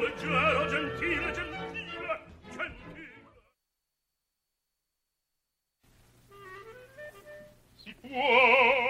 leggero, gentile, gentile, gentile. Si può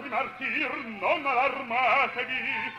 altri martir non allarmatevi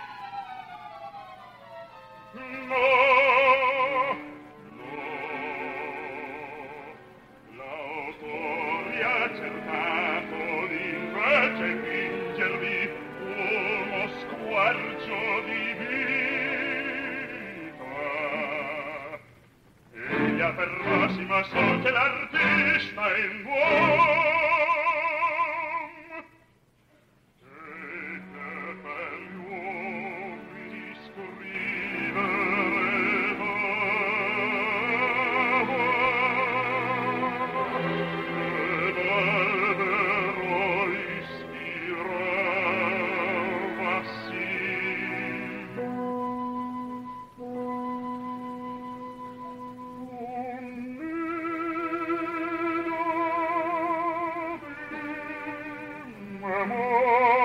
amor.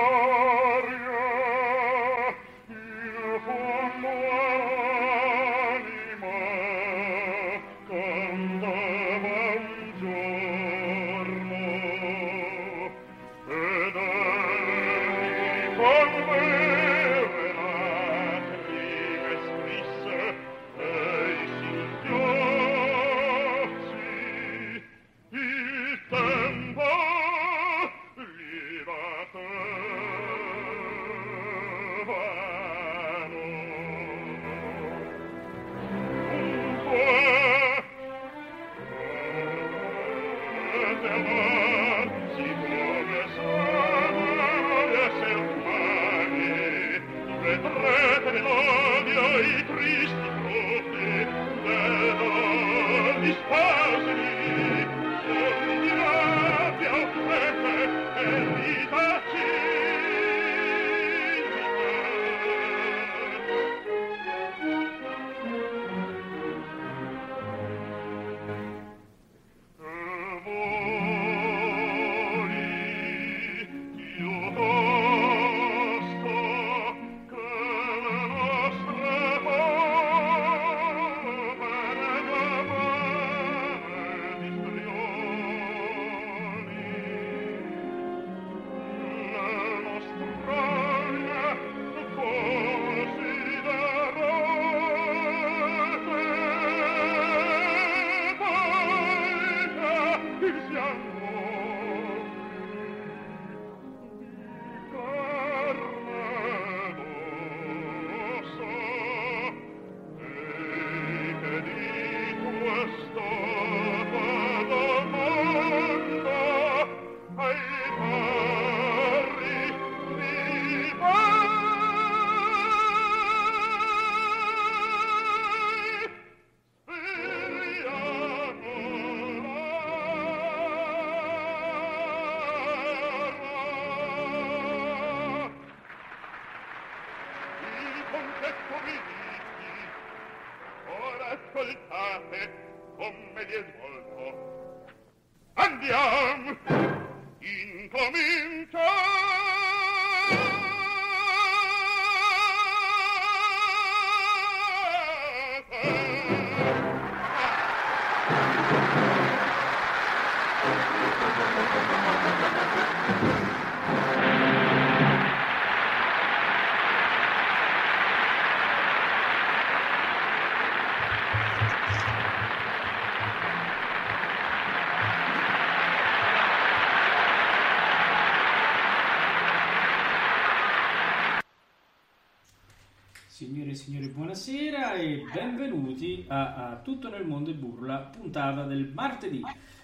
Signori, buonasera e benvenuti a, a Tutto nel mondo e burla, puntata del martedì.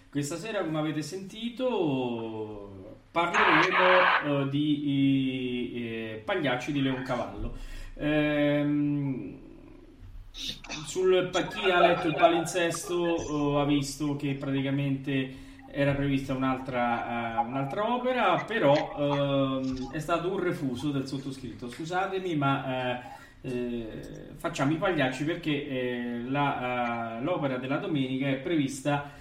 Questa sera, come avete sentito, parleremo eh, di eh, Pagliacci di Leoncavallo. Ehm, sul chi ha letto il palinsesto eh, ha visto che praticamente era prevista un'altra, uh, un'altra opera, però uh, è stato un refuso del sottoscritto. Scusatemi, ma uh, eh, facciamo i pagliacci perché eh, la, uh, l'opera della domenica è prevista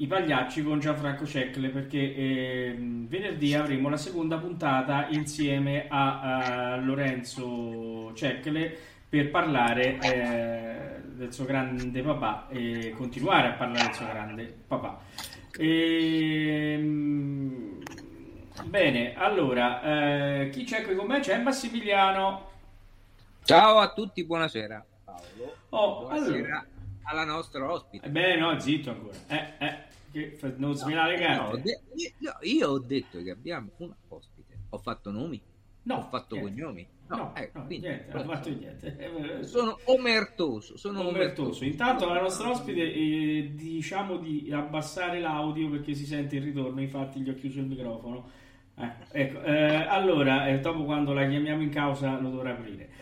i pagliacci con Gianfranco Cecle perché eh, venerdì avremo la seconda puntata insieme a, a Lorenzo Cecle per parlare eh, del suo grande papà e continuare a parlare del suo grande papà. Ehm, bene, allora, eh, chi c'è qui con me? C'è Massimiliano. Ciao a tutti, buonasera Paolo. Oh, buonasera allora. alla nostra ospite. Eh beh, no, zitto ancora. Eh, eh, che non svelare le carte. No, de- io, io, ho detto che abbiamo una ospite. Ho fatto nomi? No. Ho fatto niente. cognomi? No, no, eh, no quindi, niente, non ho fatto niente. Sono omertoso. Sono omertoso. omertoso. Intanto la nostra ospite eh, diciamo di abbassare l'audio perché si sente il ritorno, infatti gli ho chiuso il microfono. Eh, ecco, eh, allora, eh, dopo quando la chiamiamo in causa lo dovrà aprire.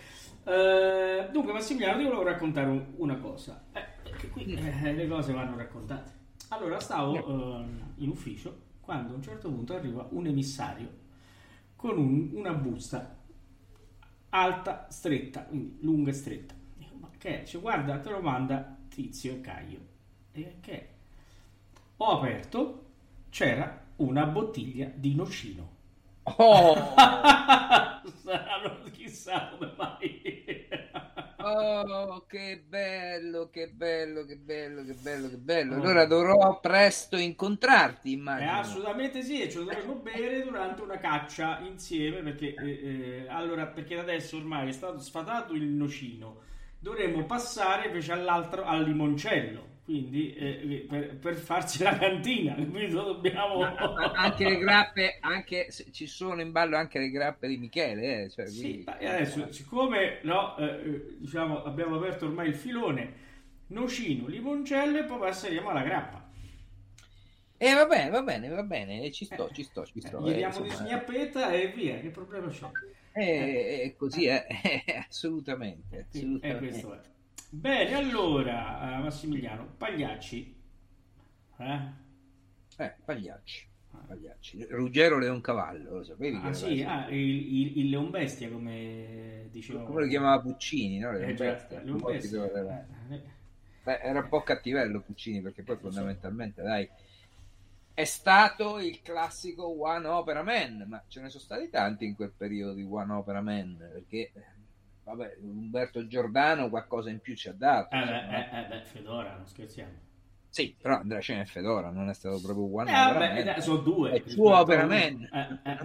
Uh, dunque, Massimiliano, ti volevo raccontare un, una cosa. Eh, qui eh, le cose vanno raccontate. Allora, stavo uh, in ufficio quando a un certo punto arriva un emissario con un, una busta alta, stretta, quindi lunga e stretta. Dico, ma che è? Cioè, guarda, te lo manda Tizio e Caio. E che è? Ho aperto, c'era una bottiglia di nocino. Oh! chissà come mai. oh, che bello, che bello, che bello, che bello, che bello. Allora dovrò presto incontrarti, immagino. Eh, assolutamente sì, e ce lo dovremmo bere durante una caccia insieme, perché, eh, eh, allora, perché adesso ormai è stato sfatato il nocino. Dovremmo passare invece all'altro, al limoncello quindi eh, per, per, farci la cantina quindi dobbiamo anche le grappe anche ci sono in ballo anche le grappe di Michele eh, cioè, sì, adesso siccome no, eh, diciamo abbiamo aperto ormai il filone nocino limoncello e poi passeremo alla grappa. E eh, va bene va bene va bene ci sto ci sto ci sto gli diamo di sgnappetta e via che problema c'è? E così è assolutamente, assolutamente. questo è Bene, allora, uh, Massimiliano, Pagliacci. Eh? Eh, Pagliacci. Ah. Pagliacci. Ruggero Leoncavallo, lo sapevi? Ah, sì, ah, il, il, il, Leon Bestia, come diceva. Come lo chiamava Puccini, no? Leon eh, Bestia. Leon Bestia. Era... Eh. Beh, era un po' cattivello Puccini, perché poi fondamentalmente, dai, è stato il classico One Opera Man, ma ce ne sono stati tanti in quel periodo di One Opera Man, perché vabbè, Umberto Giordano qualcosa in più ci ha dato. Eh, beh, eh, eh, beh, Fedora, non scherziamo. Sì, però Andrea Cena e Fedora non è stato proprio One eh, vabbè, eh, sono due. È suo Opera Man. Eh, eh,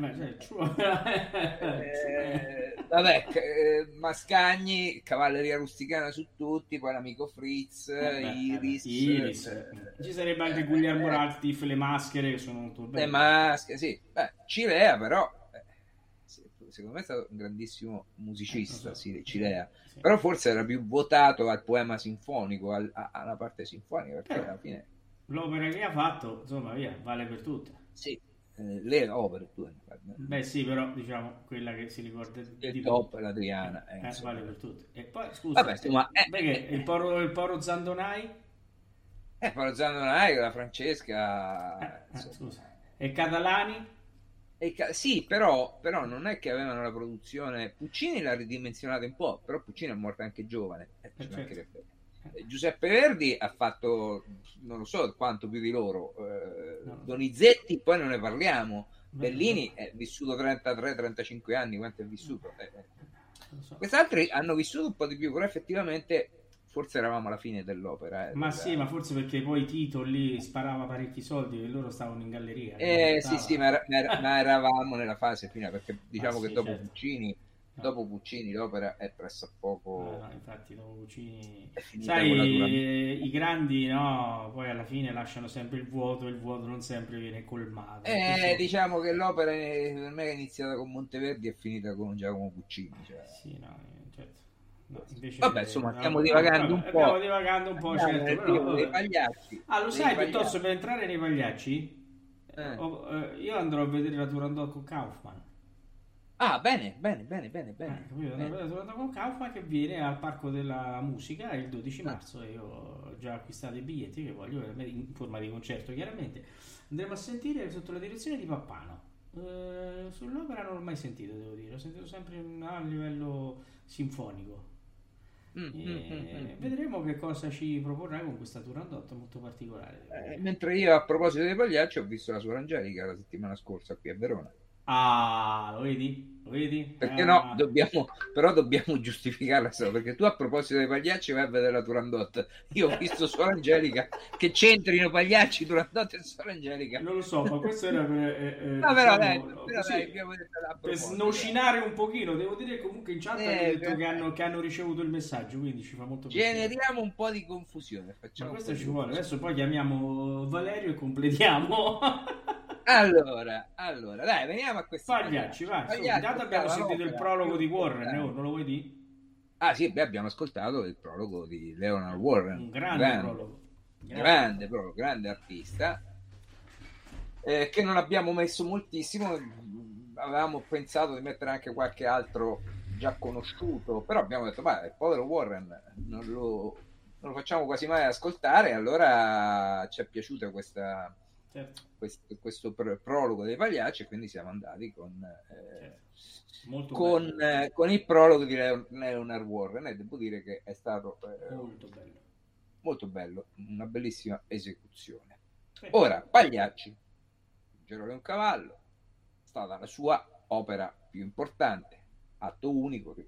eh, vabbè, eh, Mascagni, Cavalleria Rusticana su tutti, poi l'amico Fritz, Iris. Iris. Ci sarebbe anche Guglielmo Radcliffe, le maschere che sono molto belle. Le maschere, sì. Beh, Cilea però secondo me è stato un grandissimo musicista, sì, Cilea, sì. però forse era più votato al poema sinfonico, al, a, alla parte sinfonica, perché eh, alla fine... L'opera che ha fatto, insomma, via, vale per tutte. Sì, eh, le opere tu Beh sì, però diciamo quella che si ricorda di il top l'Adriana eh, eh, vale per tutte. E poi scusa, Vabbè, insomma, eh, perché il poro, il poro Zandonai? Eh, Poro Zandonai, la Francesca... Eh, eh scusa. E Catalani? E, sì, però, però, non è che avevano la produzione. Puccini l'ha ridimensionata un po', però Puccini è morto anche giovane. Eh, certo. Giuseppe Verdi ha fatto non lo so quanto più di loro. Eh, No. Donizetti, poi non ne parliamo. Bellini è vissuto 33-35 anni, quanto è vissuto? Eh, eh. So. Quest'altri hanno vissuto un po' di più, però effettivamente forse eravamo alla fine dell'opera. eh, Ma della- sì, ma forse perché poi Tito lì sparava parecchi soldi e loro stavano in galleria. Eh, sì, sì, ma, era- ma era- ma eravamo nella fase finale perché diciamo Ah, che sì, dopo certo. Puccini, No. dopo Puccini l'opera è pressappoco No, no, infatti dopo Puccini sai i grandi no poi alla fine lasciano sempre il vuoto e il vuoto non sempre viene colmato Eh, diciamo che l'opera per me è iniziata con Monteverdi e è finita con Giacomo Puccini. cioè. sì no No, Vabbè, insomma, no, stiamo no, divagando un po'. stiamo divagando un po' Andiamo certo però, dei pagliacci. ah lo dei sai pagliacci. piuttosto per entrare nei pagliacci Eh. oh, eh, io andrò a vedere la Turandot con Kaufman Ah, bene, bene, bene, bene, Eh, bene. capito? bene. Andrò a vedere la con Kaufman che viene al Parco della Musica il 12 marzo e io ho già acquistato i biglietti che voglio in forma di concerto chiaramente andremo a sentire sotto la direzione di Pappano Eh, sull'opera non l'ho mai sentito devo dire ho sentito sempre a livello sinfonico Mm, E mm, mm, mm. vedremo che cosa ci proporrà con questa Turandot molto particolare Eh, mentre io a proposito dei pagliacci ho visto la Suor Angelica la settimana scorsa qui a Verona. Ah lo vedi? lo vedi? Perché Ah. no? Dobbiamo, però dobbiamo giustificarla solo perché tu a proposito dei pagliacci vai a vedere la Turandot. Io ho visto Suor Angelica che c'entrino pagliacci, Turandot e Suor Angelica. non lo so ma questo era per, eh, eh, No, però diciamo, dai, così, dai, detto a per snocinare un pochino devo dire che comunque in chat Eh, hanno detto che hanno, che hanno ricevuto il messaggio quindi ci fa molto piacere Generiamo un po' di confusione. ma Facciamo un questo ci vuole adesso poi chiamiamo Valerio e completiamo Allora, allora, dai, veniamo a questi Pagliacci vai. Pagliacci, intanto abbiamo sentito il prologo di Warren oh, non lo vuoi dire? Ah sì, beh, abbiamo ascoltato il prologo di Leonard Warren. un grande, prologo. Grande, proprio grande artista eh, che non abbiamo messo moltissimo. Avevamo pensato di mettere anche qualche altro già conosciuto però abbiamo detto ma il povero Warren non lo, non lo facciamo quasi mai ascoltare. Allora ci è piaciuta questa certo, questo, questo pro- prologo dei pagliacci e quindi siamo andati con, eh, certo. con, eh, con il prologo di Leon- Leonard Warren e devo dire che è stato eh, molto bello molto bello, una bellissima esecuzione. Ora, Pagliacci, Giro un cavallo, è stata la sua opera più importante, atto unico, che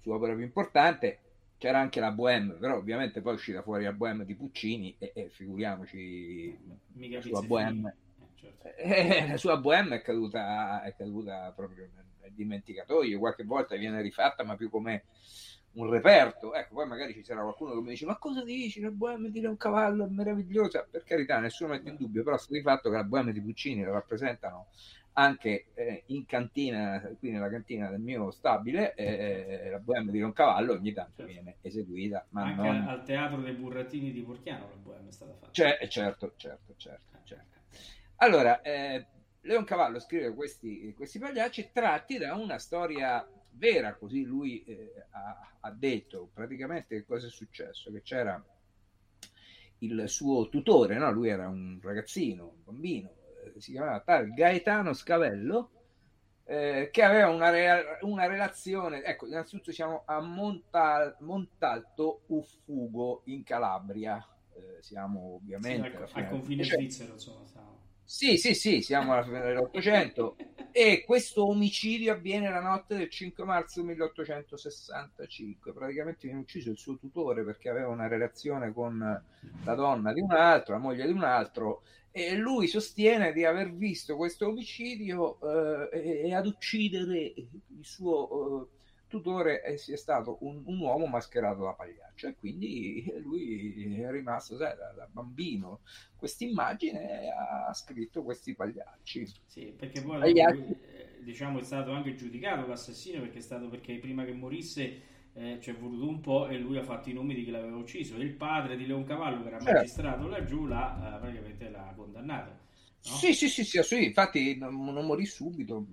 sua opera più importante, c'era anche la Bohème, però ovviamente poi è uscita fuori la Bohème di Puccini e, e figuriamoci mica la sua Bohème. certo. Eh, la sua Bohème è caduta, è caduta proprio nel, nel dimenticatoio, qualche volta viene rifatta, ma più come un reperto. Ecco, poi magari ci sarà qualcuno che mi dice: Ma cosa dici? La Bohème di un cavallo è meravigliosa. Per carità, nessuno mette in dubbio, però sta di fatto che la Bohème di Puccini la rappresentano anche eh, in cantina, qui nella cantina del mio stabile, eh, la Bohème di Roncavallo ogni tanto Certo. viene eseguita, ma anche non... al teatro dei burattini di Porchiano la Bohème è stata fatta Cioè, certo, certo, certo, certo. Allora, eh, Leon Cavallo scrive questi, questi pagliacci tratti da una storia vera, così lui eh, ha, ha detto praticamente che cosa è successo, che c'era il suo tutore, no? lui era un ragazzino, un bambino, eh, si chiamava tal Gaetano Scavello, eh, che aveva una, rea- una relazione, ecco, innanzitutto siamo a Montal- Montalto Uffugo in Calabria, eh, siamo ovviamente Sì, al, al confine del- svizzero insomma stiamo. Sì, sì, sì, siamo alla fine dell'Ottocento e questo omicidio avviene la notte del 5 marzo 1865. Praticamente viene ucciso il suo tutore perché aveva una relazione con la donna di un altro, la moglie di un altro, e lui sostiene di aver visto questo omicidio eh, e, e ad uccidere il suo eh, tutore è, sia stato un, un uomo mascherato da pagliaccio e quindi lui è rimasto sai, da, da bambino questa immagine ha scritto questi pagliacci. Sì, perché poi Pagliacci. lui, eh, diciamo è stato anche giudicato l'assassino perché è stato perché prima che morisse eh, ci è voluto un po' e lui ha fatto i nomi di chi l'aveva ucciso. Il padre di Leon Cavallo, che era Certo. magistrato laggiù, l'ha eh, praticamente l'ha condannato. no? Sì, sì, sì, sì, sì, infatti non, non morì subito,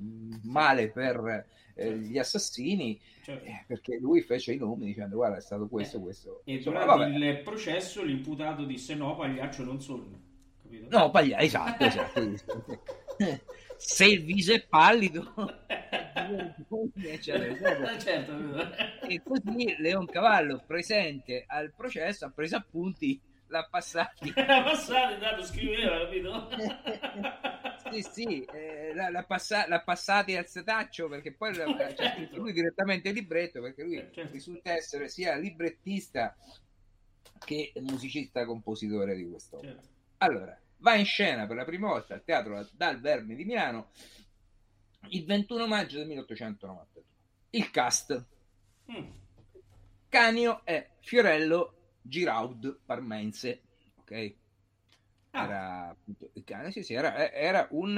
male per eh, gli assassini, Certo. eh, perché lui fece i nomi dicendo guarda è stato questo, Eh, questo. E Insomma, durante vabbè. il processo l'imputato disse no, Pagliaccio non sono. Capito? No, paglia, esatto, esatto. Se il viso è pallido, eccetera, certo. e così Leoncavallo presente al processo ha preso appunti l'ha passati l'ha passati dato scriveva capito sì sì eh, l'ha, l'ha, passa- l'ha, passati al setaccio perché poi c'è cioè, scritto lui direttamente il libretto perché lui certo. risulta essere sia librettista che musicista compositore di questo certo. allora va in scena per la prima volta al teatro dal Verme di Milano il 21 maggio del 1892. Il cast. Mm. Canio è Fiorello Giraud Parmense. Ok? Ah. Era cane, sì, sì, era, era un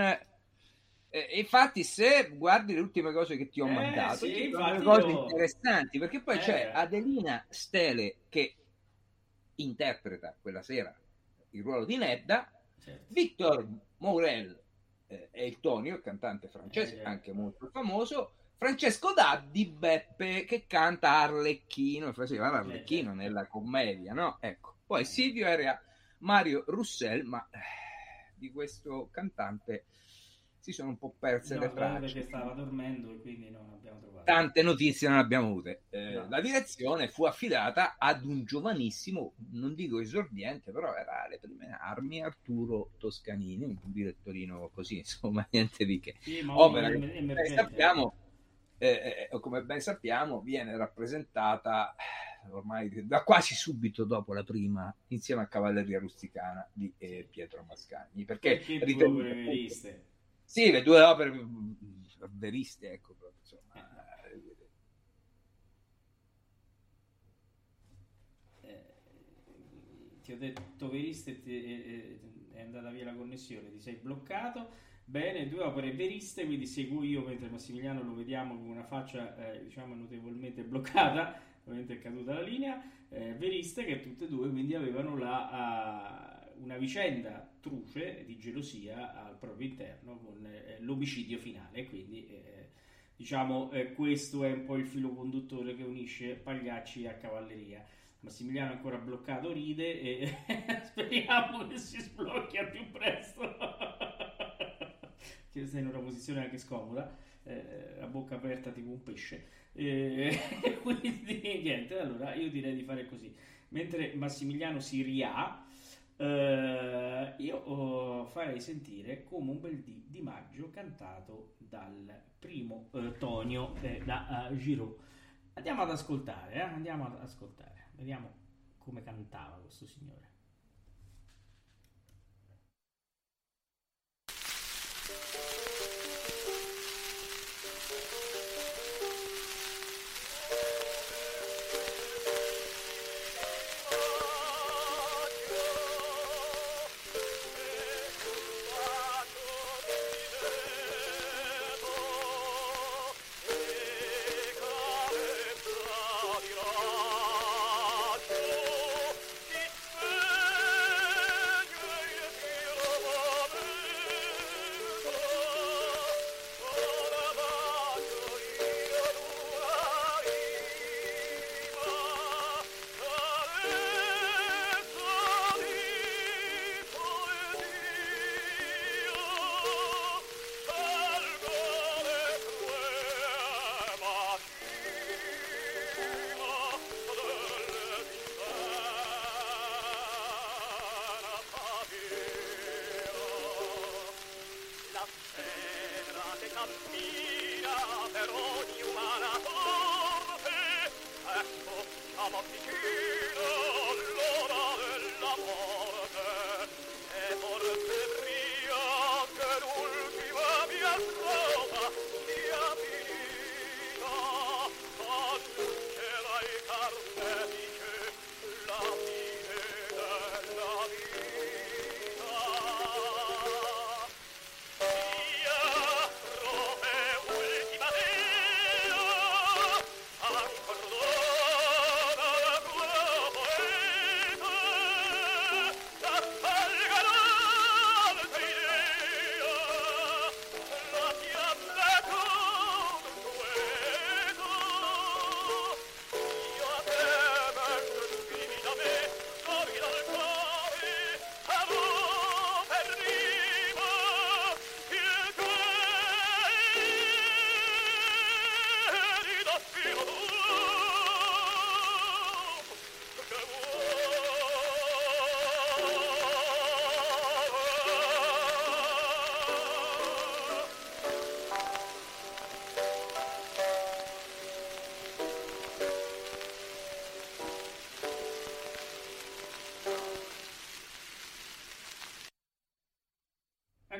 eh, infatti, se guardi le ultime cose che ti ho eh, mandato, sì, sono cose io... interessanti perché poi eh. c'è Adelina Stele che interpreta quella sera il ruolo di Nedda, certo. Victor Morel eh, è il Tonio, il cantante francese, eh, anche molto famoso. Francesco Daddi Beppe che canta Arlecchino, faceva l'Arlecchino eh, nella commedia, no? Ecco. Poi Silvio era Mario Roussel, ma eh, di questo cantante si sono un po' perse no, le tracce. perché stava dormendo e quindi non abbiamo trovato. Tante notizie non abbiamo avute. Eh, no. La direzione fu affidata ad un giovanissimo, non dico esordiente, però era alle prime armi, Arturo Toscanini, un direttorino così, insomma, niente di che. Sì, Opera che, sappiamo, eh, eh, come ben sappiamo, viene rappresentata ormai da quasi subito dopo la prima, insieme a Cavalleria Rusticana di eh, Pietro Mascagni. Perché, perché ritengo, sì, le due opere veriste, ecco. Proprio, insomma. Eh, ti ho detto veriste ti, eh, è andata via la connessione, ti sei bloccato. Bene, due opere veriste, quindi seguo io mentre Massimiliano lo vediamo con una faccia eh, diciamo notevolmente bloccata, ovviamente è caduta la linea, eh, veriste che tutte e due quindi avevano la, uh, una vicenda truce di gelosia al proprio interno con eh, l'omicidio finale. Quindi, eh, diciamo, eh, questo è un po' il filo conduttore che unisce Pagliacci a Cavalleria. Massimiliano ancora bloccato, ride e speriamo che si sblocchi al più presto. Che sei in una posizione anche scomoda, eh, a bocca aperta tipo un pesce. E quindi niente, allora io direi di fare così. Mentre Massimiliano si ria, Uh, io oh, farei sentire come un bel dì di maggio cantato dal primo uh, Tonio eh, da uh, Giraud. Andiamo ad ascoltare, eh? andiamo ad ascoltare, vediamo come cantava questo signore.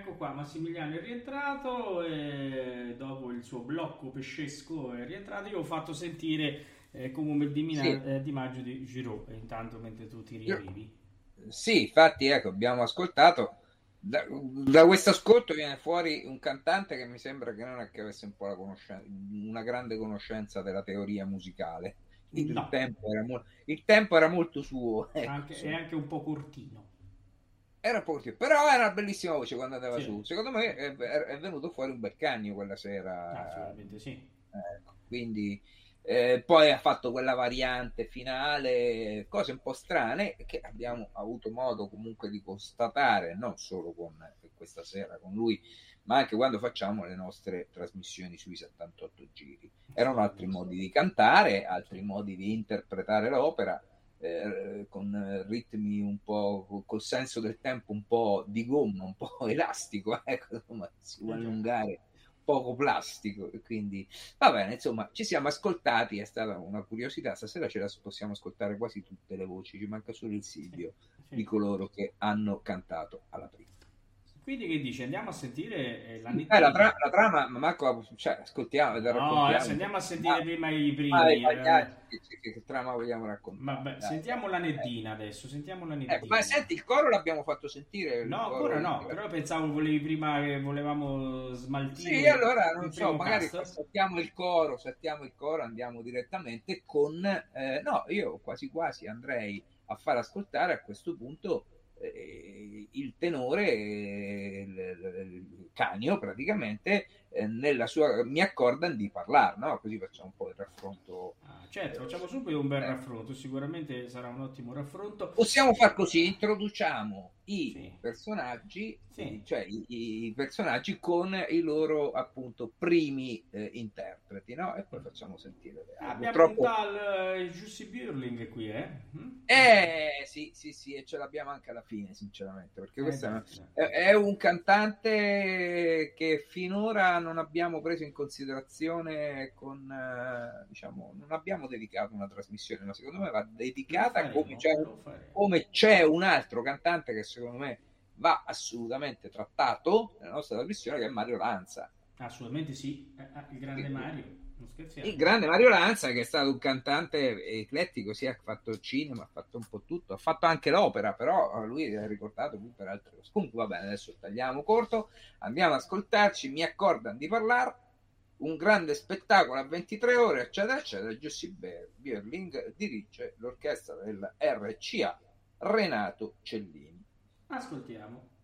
Ecco qua, Massimiliano è rientrato e dopo il suo blocco pescesco è rientrato. Io ho fatto sentire eh, come di, Mina- Sì. eh, di Maggio di Giraud, intanto mentre tu ti riavivi. Sì, infatti, ecco, abbiamo ascoltato. Da, da questo ascolto viene fuori un cantante che mi sembra che non è che avesse un po' la conoscenza, una grande conoscenza della teoria musicale. Il, No. tempo, era mo- il tempo era molto suo, ecco, Anche, è insomma. anche un po' cortino. Era poco- però era una bellissima voce quando andava Sì. su. Secondo me è, è venuto fuori un bel cagno quella sera. Assolutamente sì. Ecco, quindi eh, poi ha fatto quella variante finale, cose un po' strane che abbiamo avuto modo comunque di constatare non solo con questa sera con lui, ma anche quando facciamo le nostre trasmissioni sui 78 giri. Erano altri modi di cantare, altri modi di interpretare l'opera. Eh, con ritmi un po' col senso del tempo un po' di gomma, un po' elastico, ecco, insomma, si vuole allungare poco plastico quindi va bene insomma ci siamo ascoltati è stata una curiosità stasera ce la possiamo ascoltare quasi tutte le voci ci manca solo il Silvio di coloro che hanno cantato alla prima Quindi che dice? Andiamo a sentire eh, la eh, la, tra- la trama ma Marco cioè, ascoltiamo No, adesso andiamo a sentire Ah, prima i primi. ah, i eh, pagliacci, che, che- trama vogliamo raccontare Vabbè, sentiamo la Neddina adesso, sentiamo la. Ecco, ma senti il coro l'abbiamo fatto sentire No, ancora no, però pensavo volevi prima che volevamo smaltire. Sì, allora non so, magari saltiamo il coro, saltiamo il coro, andiamo direttamente con eh, no, io quasi quasi andrei a far ascoltare a questo punto eh, il tenore, eh, il, il- Canio praticamente eh, nella sua mi accordan di parlare, no? Così facciamo un po' il raffronto. Ah, certo, facciamo subito un bel Eh. raffronto, sicuramente sarà un ottimo raffronto. Possiamo far così, introduciamo i Sì. personaggi, Sì. cioè i, i personaggi con i loro appunto primi eh, interpreti, no? E poi facciamo sentire. Ah, abbiamo Purtroppo un tal eh, Jussi Burling qui, eh? Mm? Eh sì, sì, sì, e ce l'abbiamo anche alla fine, sinceramente, perché Eh, questo è- è un cantante che finora non abbiamo preso in considerazione con, eh, diciamo, non abbiamo dedicato una trasmissione, ma secondo me va dedicata faremo, come c'è, come c'è un altro cantante che secondo me va assolutamente trattato nella nostra trasmissione, che è Mario Lanza. Assolutamente sì, Eh, ah, il grande. Mario. Il grande Mario Lanza, che è stato un cantante eclettico, sì, ha fatto il cinema, ha fatto un po' tutto, ha fatto anche l'opera, però eh, lui è ricordato più per altre cose. Comunque va bene, adesso tagliamo corto, andiamo ad ascoltarci, mi accordano di parlare, un grande spettacolo a 23 ore, eccetera, eccetera. Giussi Bierling dirige l'orchestra del RCA Renato Cellini. Ascoltiamo.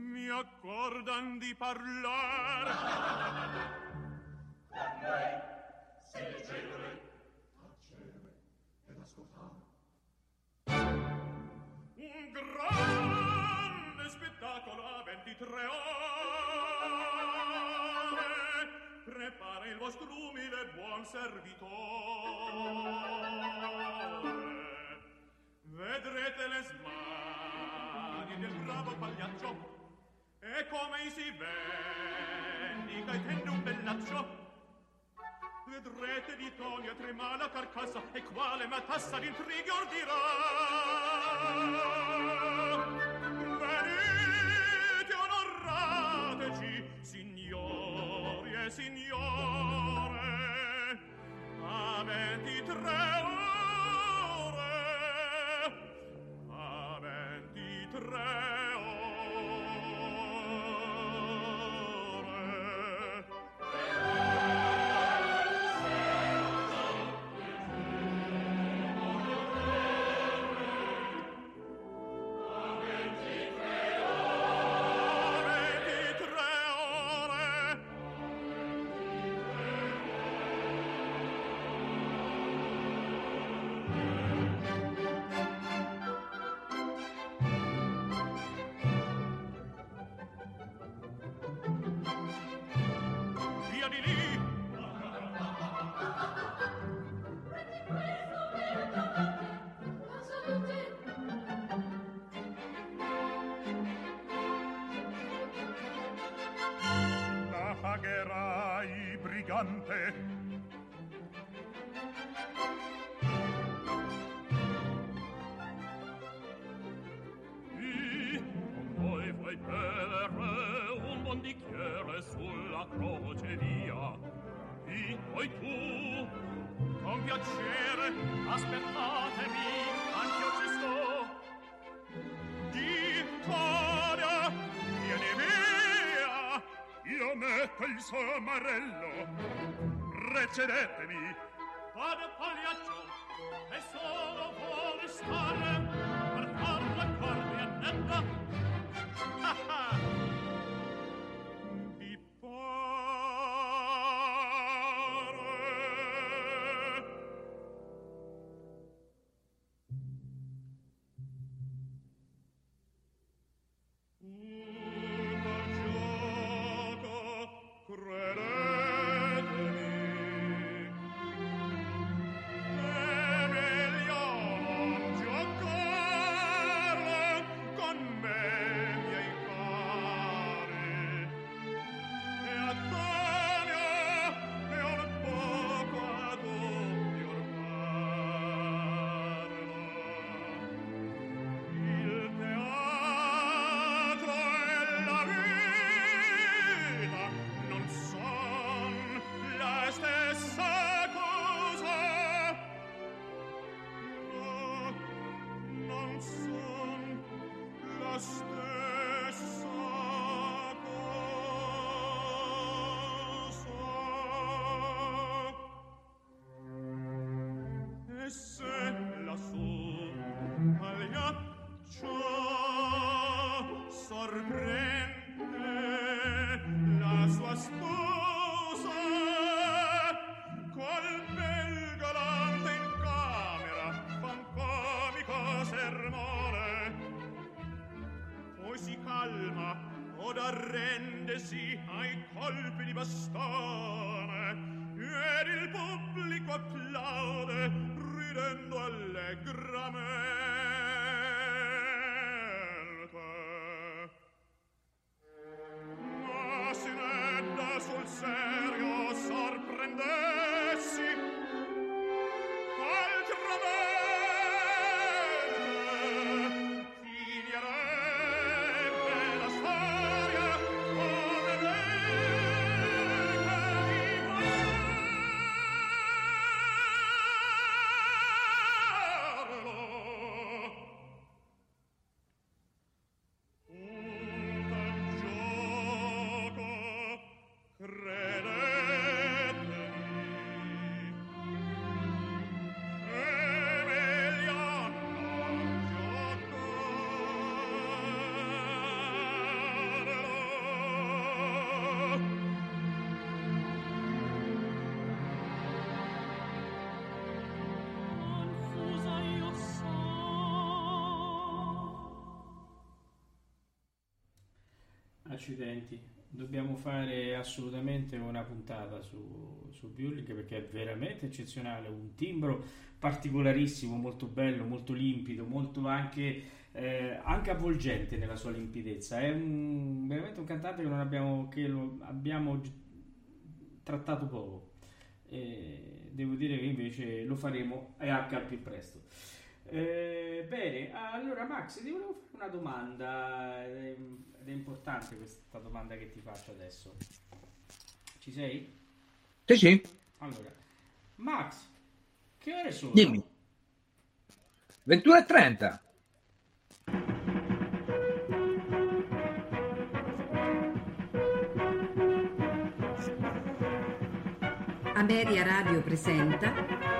Mi accordan di parlare un grande spettacolo a 23 ore. Prepara il vostro umile buon servitore. Vedrete le smanie del bravo pagliaccio e come si venni che tende un bellaccio? Vedrete di tonia trema la carcassa e quale matassa d'intrighi ordirà venite onorateci signori e signore a ventitre ore a ventitre ore gigante I con voi vuoi bere un buon bicchiere sulla crocevia. E poi tu con piacere aspettatemi metto il somarello precedetemi vado pagliaccio e solo vuole stare per far la corda netta arrende si ha accidenti. Dobbiamo fare assolutamente una puntata su, su Burling perché è veramente eccezionale, un timbro particolarissimo, molto bello, molto limpido, molto anche, eh, anche avvolgente nella sua limpidezza. È un, veramente un cantante che, non abbiamo, che abbiamo trattato poco. E devo dire che invece lo faremo anche al più presto. Eh, bene, allora Max, ti volevo fare una domanda ed è importante questa domanda che ti faccio adesso. Ci sei? Sì, sì. Allora, Max, che ore sono? Dimmi. 21.30. Ameria Radio presenta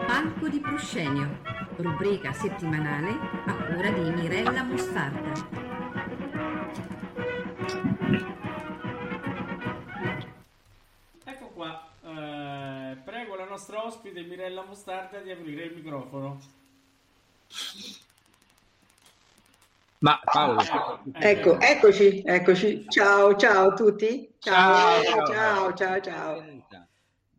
Palco di Proscenio rubrica settimanale a cura di Mirella Mostarda. Ecco qua, eh, prego la nostra ospite Mirella Mostarda di aprire il microfono. Ma Paolo, ecco, eccoci, eccoci. Ciao, ciao a tutti. Ciao, ciao, ciao, ciao. ciao.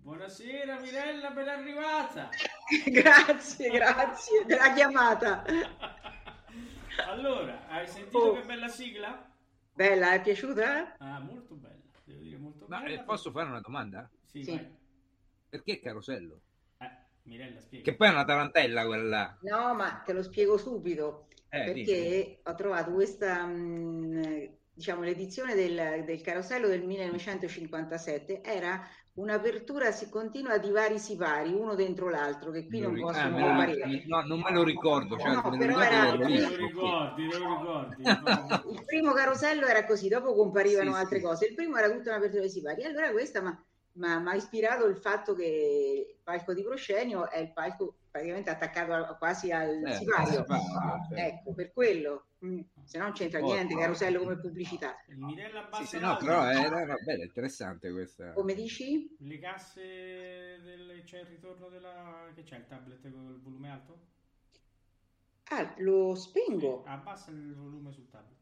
Buonasera Mirella, ben arrivata. grazie, grazie della chiamata. allora, hai sentito oh. che bella sigla? Bella, è piaciuta? Ah, molto bella, devo dire molto Ma bella. Eh, posso fare una domanda? Sì. sì. Perché Carosello? Eh, Mirella, spiega. Che poi è una tarantella quella. No, ma te lo spiego subito. Eh, perché dimmi. ho trovato questa mh, mm, diciamo, l'edizione del, del Carosello del 1957 era un'apertura continua di vari sipari, uno dentro l'altro, che qui non, non possono ah, comparire. No, non me lo ricordo. Cioè, no, però era... Lo ricordi, lo ricordi. il primo carosello era così, dopo comparivano sì, altre sì. cose. Il primo era tutta un'apertura di sipari. Allora questa mi ha ispirato il fatto che il palco di Proscenio è il palco praticamente attaccato quasi al eh, sipario. Certo. Ecco, per quello. Mm. Se no non c'entra oh, niente, carosello come pubblicità. Mirella sì, sì, no, però era, era bella, interessante questa. Come dici? Le casse del... c'è il ritorno della... che c'è il tablet con il volume alto? Ah, lo spengo. Sì, abbassa il volume sul tablet,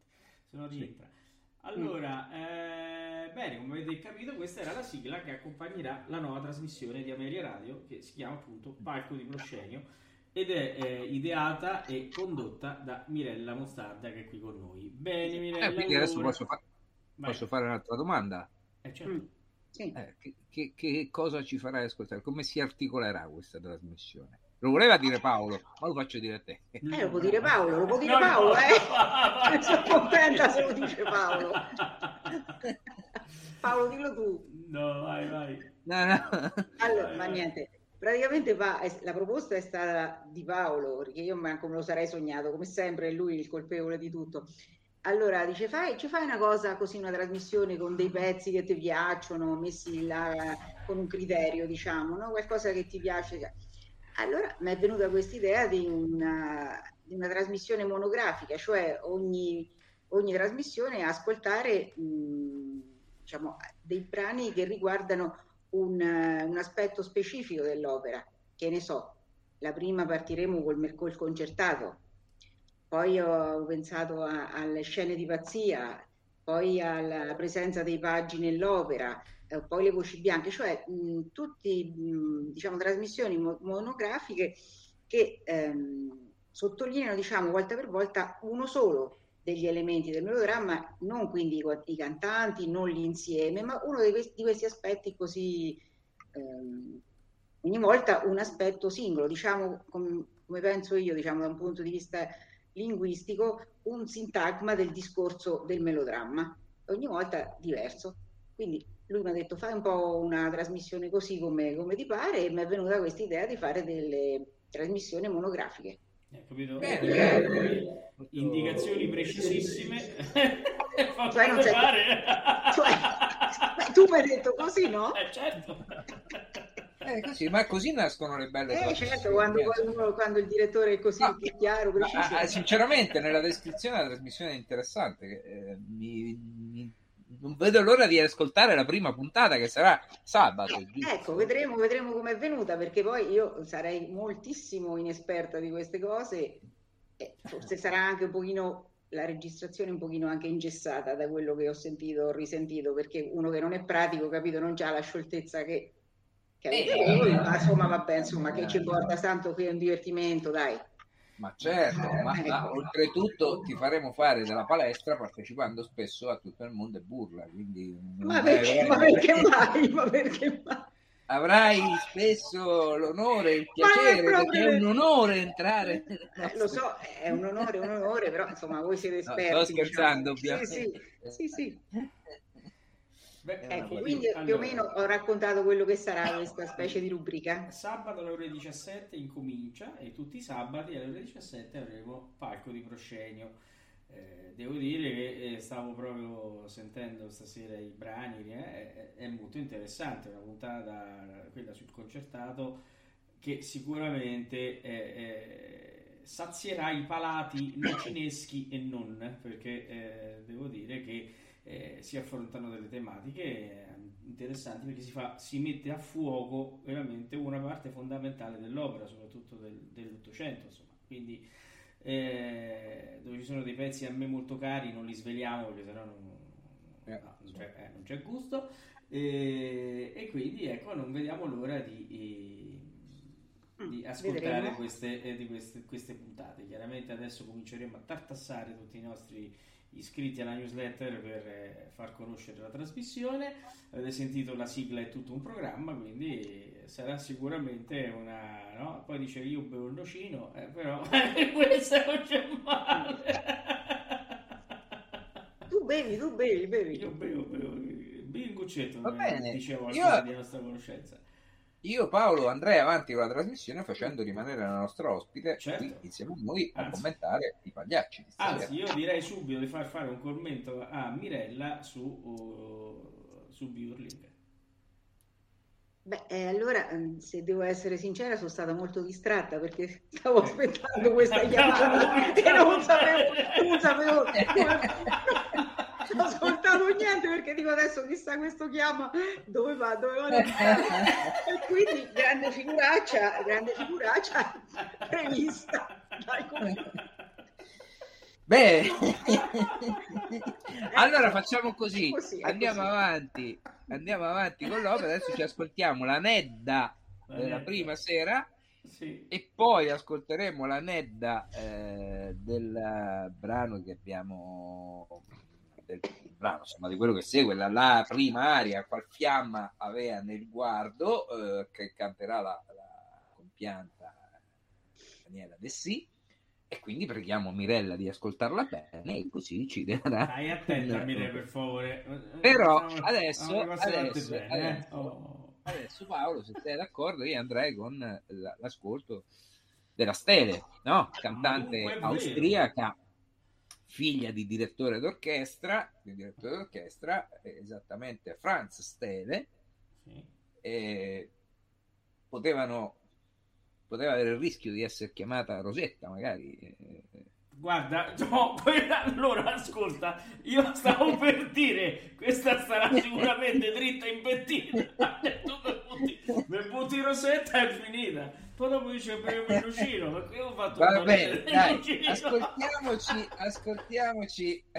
se no rientra. Sì. Allora, mm. eh, bene, come avete capito, questa era la sigla che accompagnerà la nuova trasmissione di Ameria Radio che si chiama appunto Palco di Proscenio ed è eh, ideata e condotta da Mirella Mostarda che è qui con noi. Bene, Mirella. Eh, quindi adesso posso, fa- posso, fare un'altra domanda? Eh, certo. Mm. Sì. Eh, che, che, che, cosa ci farai ascoltare? Come si articolerà questa trasmissione? Lo voleva dire Paolo, ma lo faccio dire a te. Eh, lo può dire Paolo, lo può dire no, Paolo, no. eh. Sono contenta se lo dice Paolo. Paolo, dillo tu. No, vai, vai. No, no. Allora, vai, ma niente. Praticamente va, la proposta è stata di Paolo, perché io manco me lo sarei sognato, come sempre è lui il colpevole di tutto. Allora dice, fai, ci fai una cosa così, una trasmissione con dei pezzi che ti piacciono, messi là con un criterio, diciamo, no? qualcosa che ti piace allora mi è venuta questa idea di una, di una trasmissione monografica, cioè ogni, ogni trasmissione ascoltare mh, diciamo, dei brani che riguardano un, un, aspetto specifico dell'opera. Che ne so, la prima partiremo col, col concertato, poi ho pensato a, alle scene di pazzia, poi alla presenza dei paggi nell'opera, eh, poi le voci bianche, cioè mh, tutte diciamo, trasmissioni mo- monografiche che ehm, sottolineano diciamo, volta per volta uno solo degli elementi del melodramma, non quindi i, i cantanti, non l'insieme, ma uno di questi, di questi aspetti così, ehm, ogni volta un aspetto singolo, diciamo com- come penso io, diciamo da un punto di vista linguistico, un sintagma del discorso del melodramma, ogni volta diverso. Quindi lui mi ha detto fai un po' una trasmissione così come, come ti pare e mi è venuta questa idea di fare delle trasmissioni monografiche. Eh, capito? Bene, bene. Indicazioni precisissime. cioè, non c'è... cioè, tu mi hai detto così, no? Eh, certo. Eh, così, ma così nascono le belle eh, certo, quando, quando, quando, il direttore è così no, chiaro, preciso. Ma, sinceramente, nella descrizione della trasmissione è interessante. Eh, mi, mi non vedo l'ora di ascoltare la prima puntata che sarà sabato. Eh, ecco, vedremo, vedremo come è venuta perché poi io sarei moltissimo inesperta di queste cose e forse sarà anche un pochino la registrazione un pochino anche ingessata da quello che ho sentito, ho risentito, perché uno che non è pratico, capito, non ha la scioltezza che, che avete eh, voi, ma insomma vabbè, insomma, che ci porta tanto qui è un divertimento, dai. Ma certo, ma, ma, oltretutto ti faremo fare della palestra partecipando spesso a tutto il mondo e burla. Quindi ma perché, ma perché mai? Ma perché mai? Avrai spesso l'onore, il piacere, perché è un onore entrare. Eh, lo so, è un onore, un onore, però insomma voi siete esperti. No, sto scherzando, diciamo. Sì, sì, sì, sì. Beh, ecco, quindi allora, più o meno ho raccontato quello che sarà questa specie di rubrica. Sabato alle ore 17 incomincia e tutti i sabati alle ore 17 avremo Palco di Proscenio. Eh, devo dire che eh, stavo proprio sentendo stasera i brani, eh, è, è, molto interessante, una puntata, quella sul concertato, che sicuramente eh, sazierà i palati cineschi e non, perché eh, devo dire che eh, si affrontano delle tematiche eh, interessanti perché si, fa, si, mette a fuoco veramente una parte fondamentale dell'opera, soprattutto del, dell'Ottocento, insomma. Quindi eh, dove ci sono dei pezzi a me molto cari non li sveliamo perché sennò non, eh, no, non, c'è, eh, non c'è, gusto e, e, quindi ecco non vediamo l'ora di, di ascoltare queste, eh, queste, queste puntate. Chiaramente adesso cominceremo a tartassare tutti i nostri iscritti alla newsletter per eh, far conoscere la trasmissione. Avete sentito la sigla è tutto un programma, quindi sarà sicuramente una. No? Poi dice io bevo il nocino, eh, però questo non c'è male. Tu bevi, tu bevi, bevi. Io bevo, bevo, bevi un goccetto, Va bene. dicevo Io- di nostra conoscenza. Io, Paolo, andrei avanti con la trasmissione facendo rimanere la nostra ospite Certo. qui insieme a noi a Anzi. commentare i pagliacci di. Anzi, io direi subito di far fare un commento a Mirella su, uh, su Biurling. Beh, eh, allora, ehm, se devo essere sincera, sono stata molto distratta perché stavo aspettando questa chiamata e non sapevo, non sapevo non ho ascoltato niente perché dico adesso chissà questo chiama dove va, dove va e quindi grande figuraccia, grande figuraccia prevista. Dai, come- Beh, allora facciamo così, Così, è andiamo così. avanti, andiamo avanti con l'opera, adesso ci ascoltiamo la Nedda della prima sera Sì. e poi ascolteremo la Nedda eh, del eh, brano che abbiamo del brano insomma di quello che segue la, la prima aria qual fiamma avea nel guardo eh, che canterà la, la compianta Daniela Dessì e quindi preghiamo Mirella di ascoltarla bene e così ci darà Stai attenta, Mirella, per favore. Però adesso- adesso- bene, eh? adesso- Oh. Adesso Paolo, se sei d'accordo, io andrei con la- l'ascolto della Stele, no? cantante Dunque è vero. Figlia di direttore d'orchestra, di direttore d'orchestra, eh, esattamente Franz Stele, Sì. e potevano, poteva avere il rischio di essere chiamata Rosetta, magari. eh, Guarda, no, allora ascolta, io stavo per dire, questa sarà sicuramente dritta in pettina. Mi butti Rosetta e è finita. Poi dopo dice per il pelucino, perché io ho fatto Va bene, dai, ascoltiamoci, ascoltiamoci,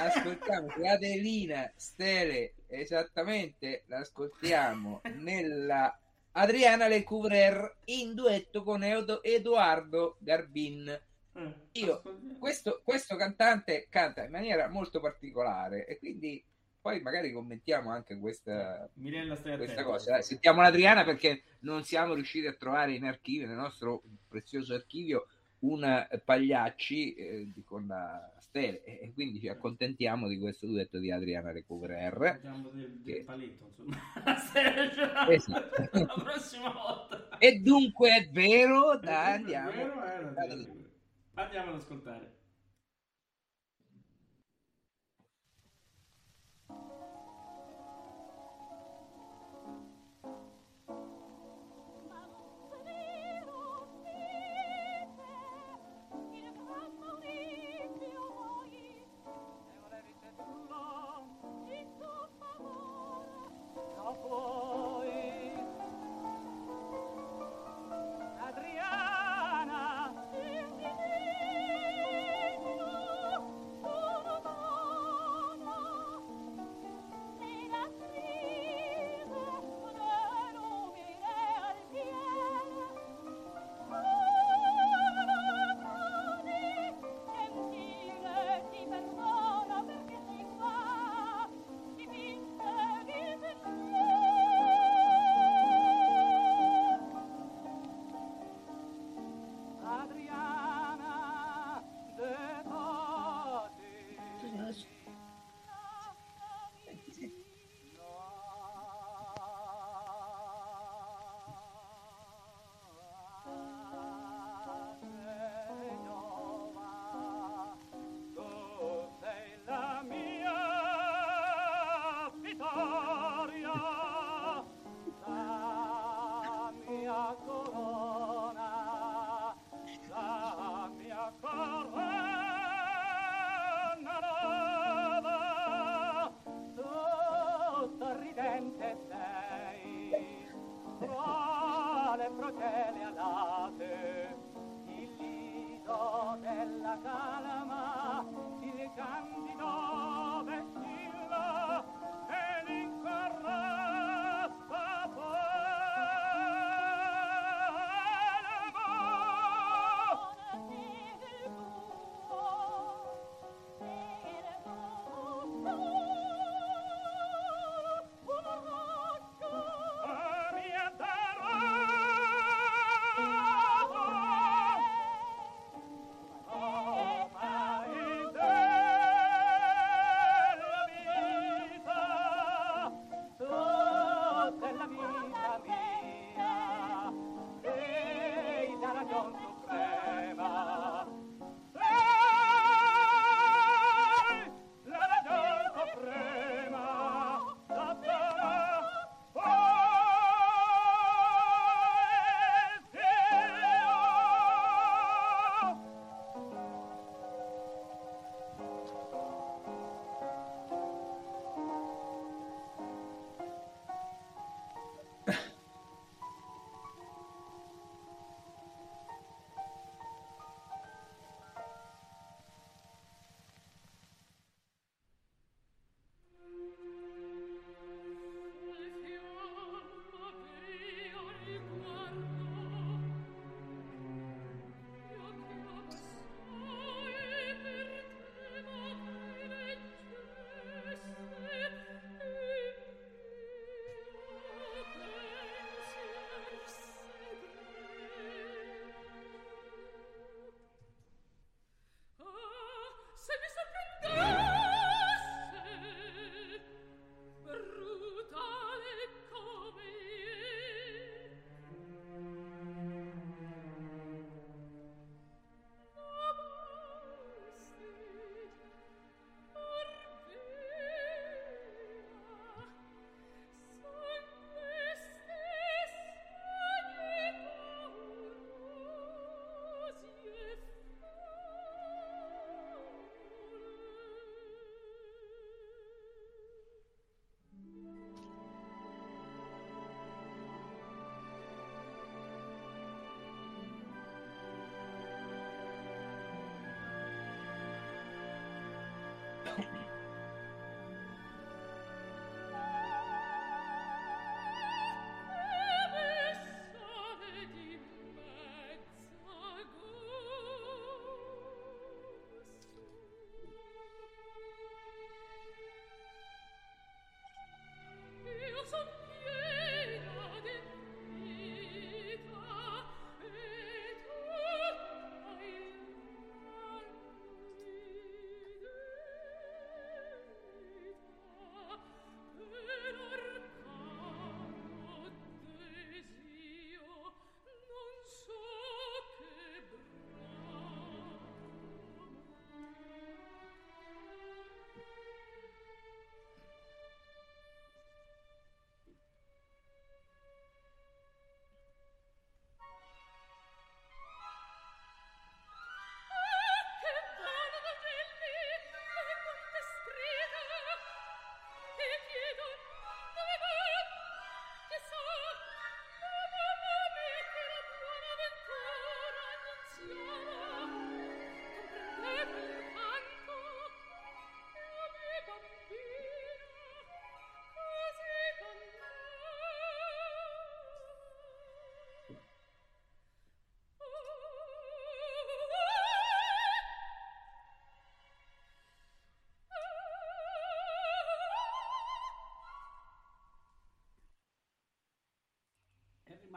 ascoltiamoci Adelina Stele, esattamente, l'ascoltiamo nella Adriana Lecouvreur in duetto con Edo- Edoardo Garbin. Eh, Io-. Questo, questo cantante canta in maniera molto particolare e quindi poi magari commentiamo anche questa, Mirella questa cosa. Dai, sentiamo l'Adriana perché non siamo riusciti a trovare in archivio, nel nostro prezioso archivio, una Pagliacci eh, con la Stele e quindi ci accontentiamo di questo duetto di Adriana. Parliamo del, del Che- paletto, insomma. Stai- Esatto. La prossima volta. E dunque è vero, dai, È andiamo. vero, eh, lo dico. Andiamo ad ascoltare.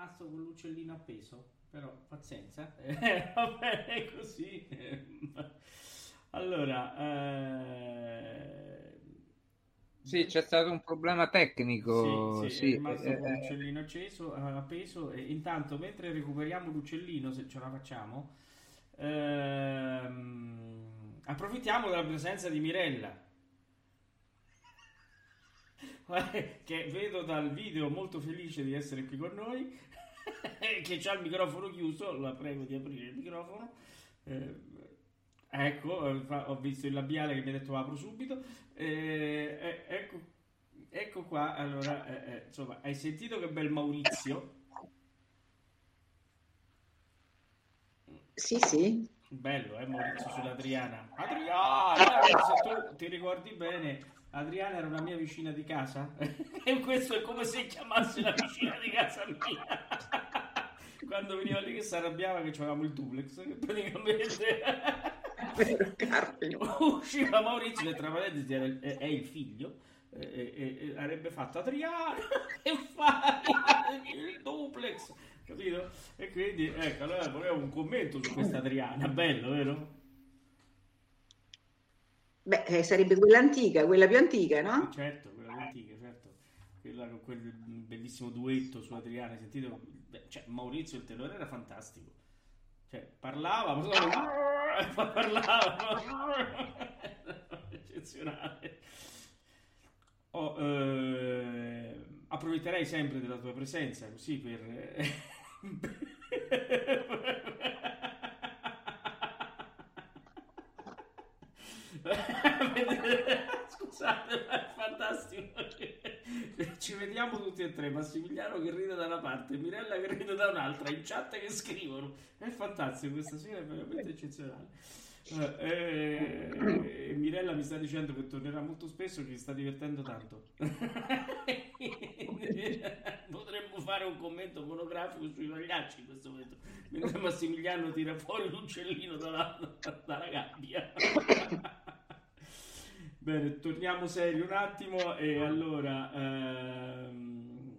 Rimasto con l'uccellino appeso, però pazienza, eh, va bene così. Allora, eh, Sì, c'è stato un problema tecnico. sì, sì, sì, è rimasto eh, con eh, l'uccellino acceso, eh, appeso e intanto mentre recuperiamo l'uccellino, se ce la facciamo, ehm, approfittiamo della presenza di Mirella. che vedo dal video molto felice di essere qui con noi che ha il microfono chiuso la prego di aprire il microfono Eh, ecco eh, ho visto il labiale che mi ha detto apro subito Eh, eh, ecco, ecco qua allora eh, insomma hai sentito che bel Maurizio Sì, sì. Bello, eh, Maurizio sull'Adriana. Adriana! Se tu ti ricordi bene, Adriana era una mia vicina di casa. e questo è come se chiamasse la vicina di casa mia. Quando veniva lì che si arrabbiava che avevamo il duplex, che praticamente usciva Maurizio, che tra parentesi è, è il figlio, e, e- e avrebbe fatto Adriana, che fai? Il duplex, capito? E quindi, ecco, allora volevo un commento su questa Adriana, bello, vero? Beh, eh, sarebbe quella antica, quella più antica, no? Certo, quella antica, certo. Quella con quel bellissimo duetto su Adriana, sentito? Cioè, Maurizio il tenore era fantastico. Cioè, parlava, poi parlava. Eccezionale. Oh, eh, approfitterei sempre della tua presenza, così per... Scusate, è fantastico. Ci vediamo tutti e tre, Massimiliano che ride da una parte, Mirella che ride da un'altra, in chat che scrivono. È fantastico, questa sera è veramente eccezionale. Eh, eh, Mirella mi sta dicendo che tornerà molto spesso, che si sta divertendo tanto. Potremmo fare un commento monografico sui pagliacci in questo momento, mentre Massimiliano tira fuori l'uccellino dalla, dalla gabbia. Bene, torniamo seri un attimo e allora ehm,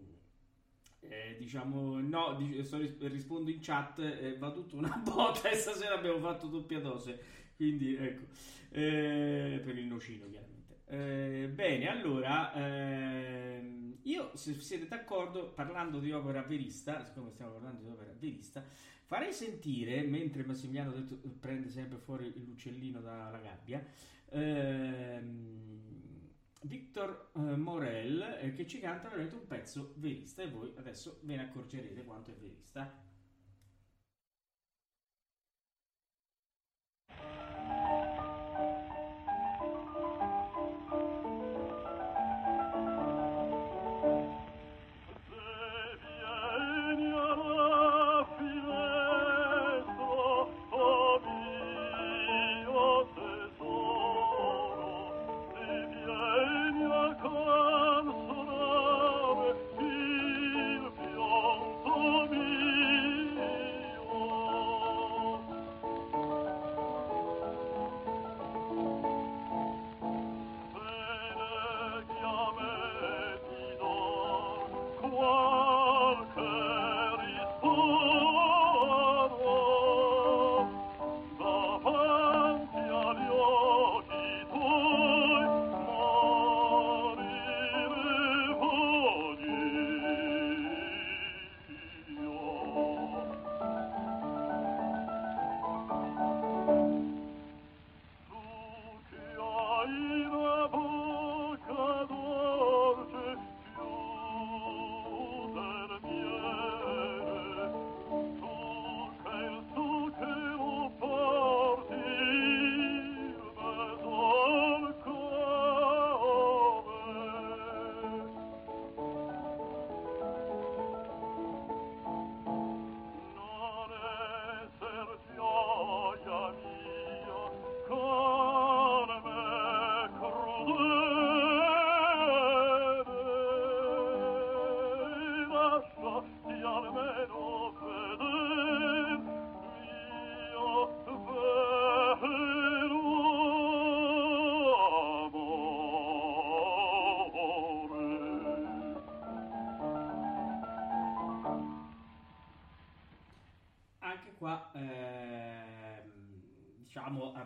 eh, diciamo no, dic- ris- rispondo in chat, eh, va tutto una botta e stasera abbiamo fatto doppia dose, quindi ecco, eh, per il nocino chiaramente. Eh, bene, allora ehm, io se siete d'accordo parlando di opera verista, siccome stiamo parlando di opera verista, farei sentire, mentre Massimiliano detto- prende sempre fuori l'uccellino dalla gabbia, ehm, Victor eh, Morel eh, che ci canta veramente un pezzo verista e voi adesso ve ne accorgerete quanto è verista.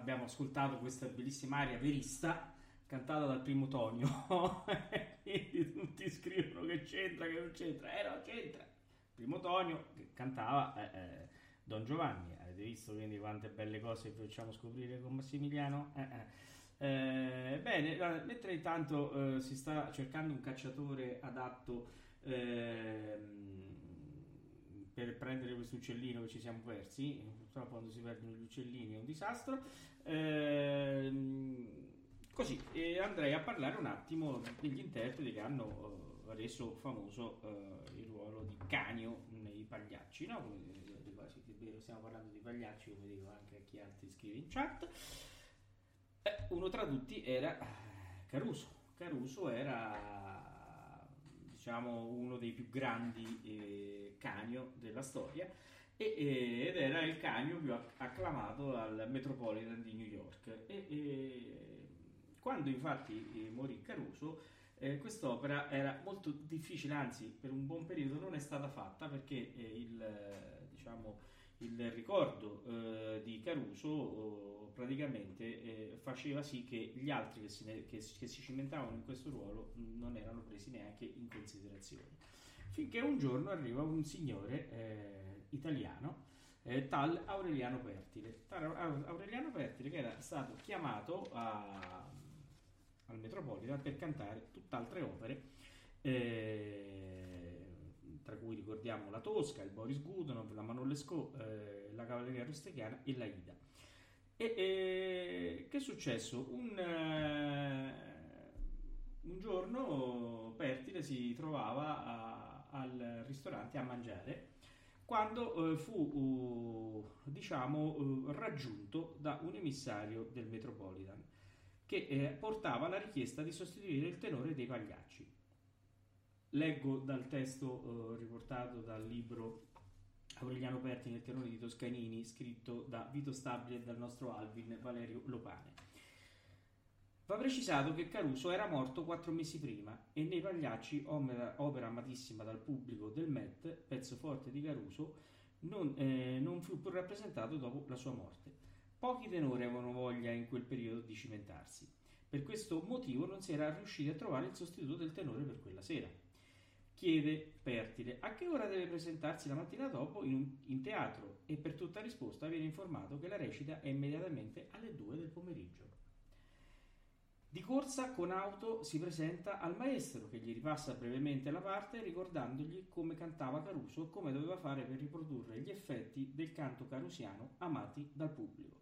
Abbiamo ascoltato questa bellissima aria verista cantata dal primo Tonio. Quindi tutti scrivono che c'entra, che non c'entra. Eh, no, c'entra. Primo Tonio che cantava eh, eh, Don Giovanni. Avete visto quindi quante belle cose vi facciamo scoprire con Massimiliano? Eh, eh. Eh, bene, mentre intanto eh, si sta cercando un cacciatore adatto ehm, per prendere questo uccellino che ci siamo persi, purtroppo quando si perdono gli uccellini è un disastro. Ehm, così, e andrei a parlare un attimo degli interpreti che hanno eh, reso famoso eh, il ruolo di Canio nei Pagliacci, no? Eh, stiamo parlando di Pagliacci, come dico anche a chi altri scrive in chat. Eh, uno tra tutti era eh, Caruso. Caruso era diciamo uno dei più grandi eh, canio della storia e, eh, ed era il canio più acclamato al Metropolitan di New York. E, e quando infatti eh, morì Caruso, eh, quest'opera era molto difficile, anzi per un buon periodo non è stata fatta perché il, diciamo, il ricordo eh, di Caruso oh, praticamente eh, faceva sì che gli altri che si, che, che si, cimentavano in questo ruolo non erano presi neanche in considerazione. Finché un giorno arriva un signore eh, italiano, eh, tal Aureliano Pertile. Tal Aureliano Pertile che era stato chiamato a, al Metropolitan per cantare tutt'altre opere. Eh, tra cui ricordiamo la Tosca, il Boris Godunov, la Manolesco, eh, la Cavalleria Rustichiana e la Ida. E, e che è successo? Un, eh, un giorno Pertile si trovava a, al ristorante a mangiare quando eh, fu uh, diciamo uh, raggiunto da un emissario del Metropolitan che eh, portava la richiesta di sostituire il tenore dei Pagliacci Leggo dal testo eh, riportato dal libro Aureliano Perti nel tenore di Toscanini, scritto da Vito Stabile e dal nostro Alvin Valerio Lopane. Va precisato che Caruso era morto quattro mesi prima e nei Pagliacci, opera, amatissima dal pubblico del Met, pezzo forte di Caruso, non, eh, non fu più rappresentato dopo la sua morte. Pochi tenori avevano voglia in quel periodo di cimentarsi. Per questo motivo non si era riusciti a trovare il sostituto del tenore per quella sera chiede Pertile a che ora deve presentarsi la mattina dopo in, un, in teatro e per tutta risposta viene informato che la recita è immediatamente alle 2 del pomeriggio. Di corsa con auto si presenta al maestro che gli ripassa brevemente la parte ricordandogli come cantava Caruso e come doveva fare per riprodurre gli effetti del canto carusiano amati dal pubblico.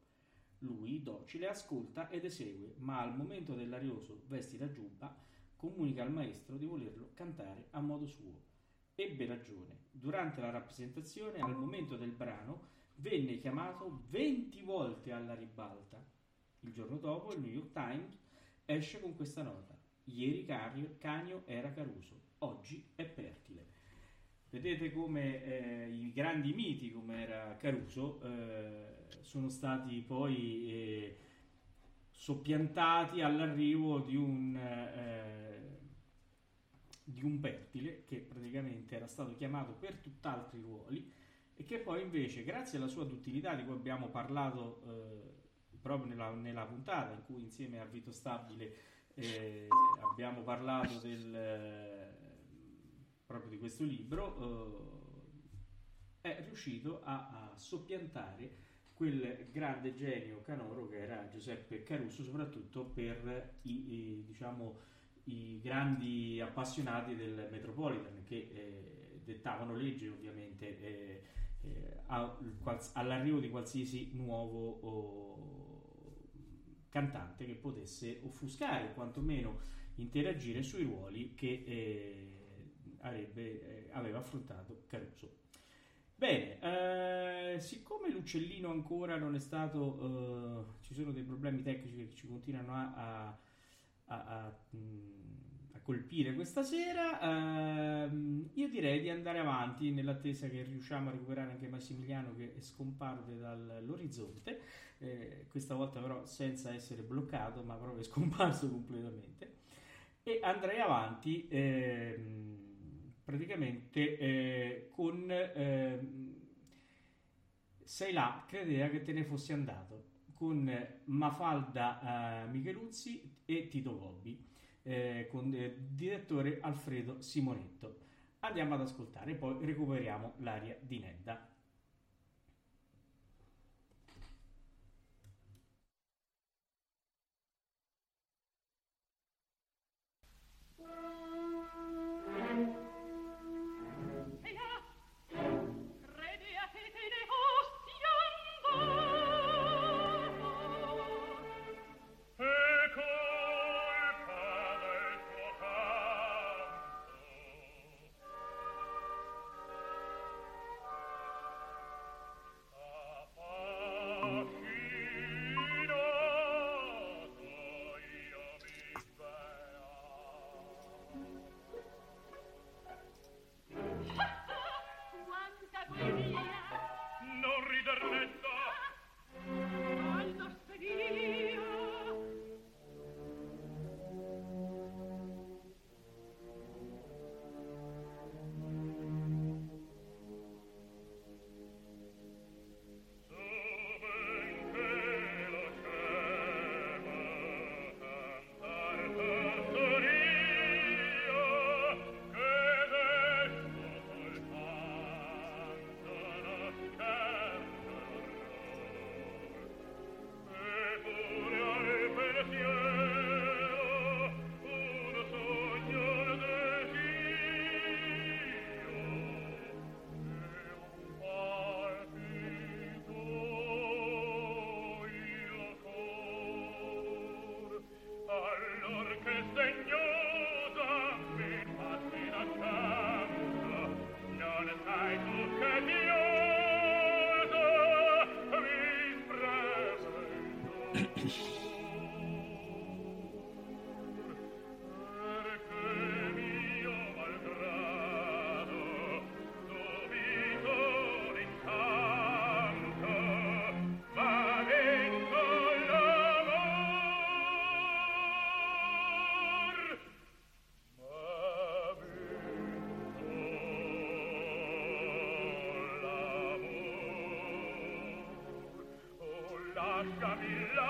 Lui, docile, ascolta ed esegue, ma al momento dell'arioso vesti la giubba comunica al maestro di volerlo cantare a modo suo. Ebbe ragione. Durante la rappresentazione, al momento del brano, venne chiamato 20 volte alla ribalta. Il giorno dopo il New York Times esce con questa nota. Ieri Canio era Caruso, oggi è Pertile. Vedete come eh, i grandi miti, come era Caruso, eh, sono stati poi eh, soppiantati all'arrivo di un, eh, di un Pertile che praticamente era stato chiamato per tutt'altri ruoli e che poi invece grazie alla sua duttilità di cui abbiamo parlato eh, proprio nella, nella, puntata in cui insieme a Vito Stabile eh, abbiamo parlato del, proprio di questo libro eh, è riuscito a, a soppiantare quel grande genio canoro che era Giuseppe Caruso, soprattutto per i, i, diciamo, i grandi appassionati del Metropolitan che eh, dettavano legge ovviamente eh, eh, all'arrivo di qualsiasi nuovo oh, cantante che potesse offuscare o quantomeno interagire sui ruoli che eh, avrebbe, eh, aveva affrontato Caruso. Bene, eh, siccome l'uccellino ancora non è stato, eh, ci sono dei problemi tecnici che ci continuano a, a, a, a mm, colpire questa sera, ehm, io direi di andare avanti nell'attesa che riusciamo a recuperare anche Massimiliano che scomparve dall'orizzonte, eh, questa volta però senza essere bloccato, ma proprio scomparso completamente. E andrei avanti. Ehm, praticamente eh, con eh, sei là, credeva che te ne fossi andato. con Mafalda eh, Micheluzzi e Tito Gobbi, eh, con il direttore Alfredo Simonetto. Andiamo ad ascoltare, poi recuperiamo l'aria di Nedda. Camilla.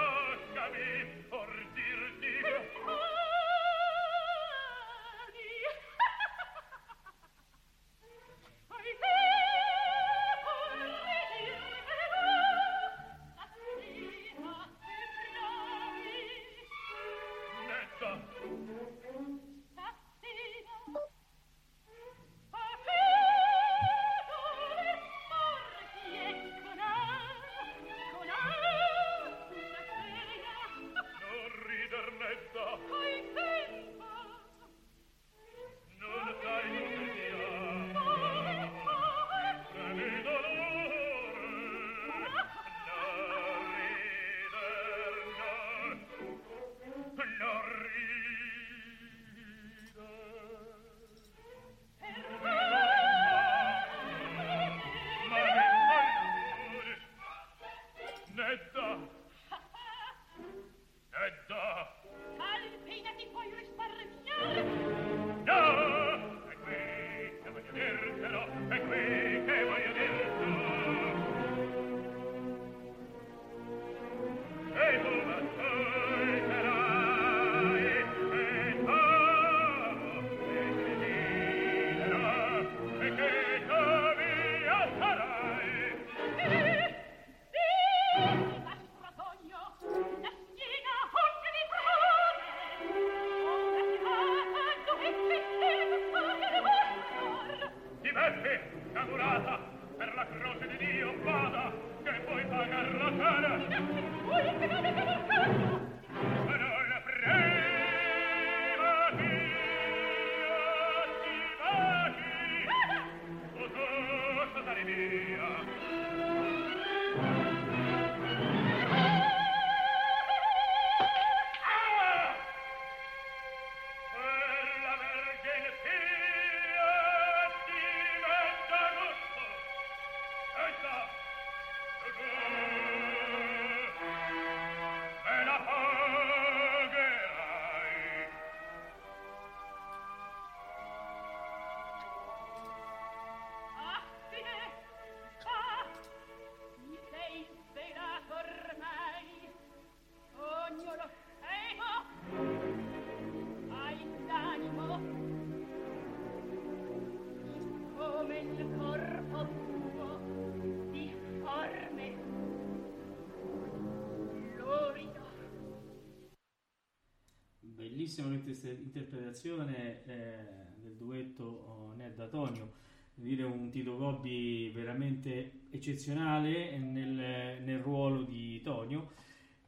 Bellissima interpretazione eh, del duetto oh, Ned Tonio dire un Tito Gobbi veramente eccezionale nel, nel ruolo di Tonio.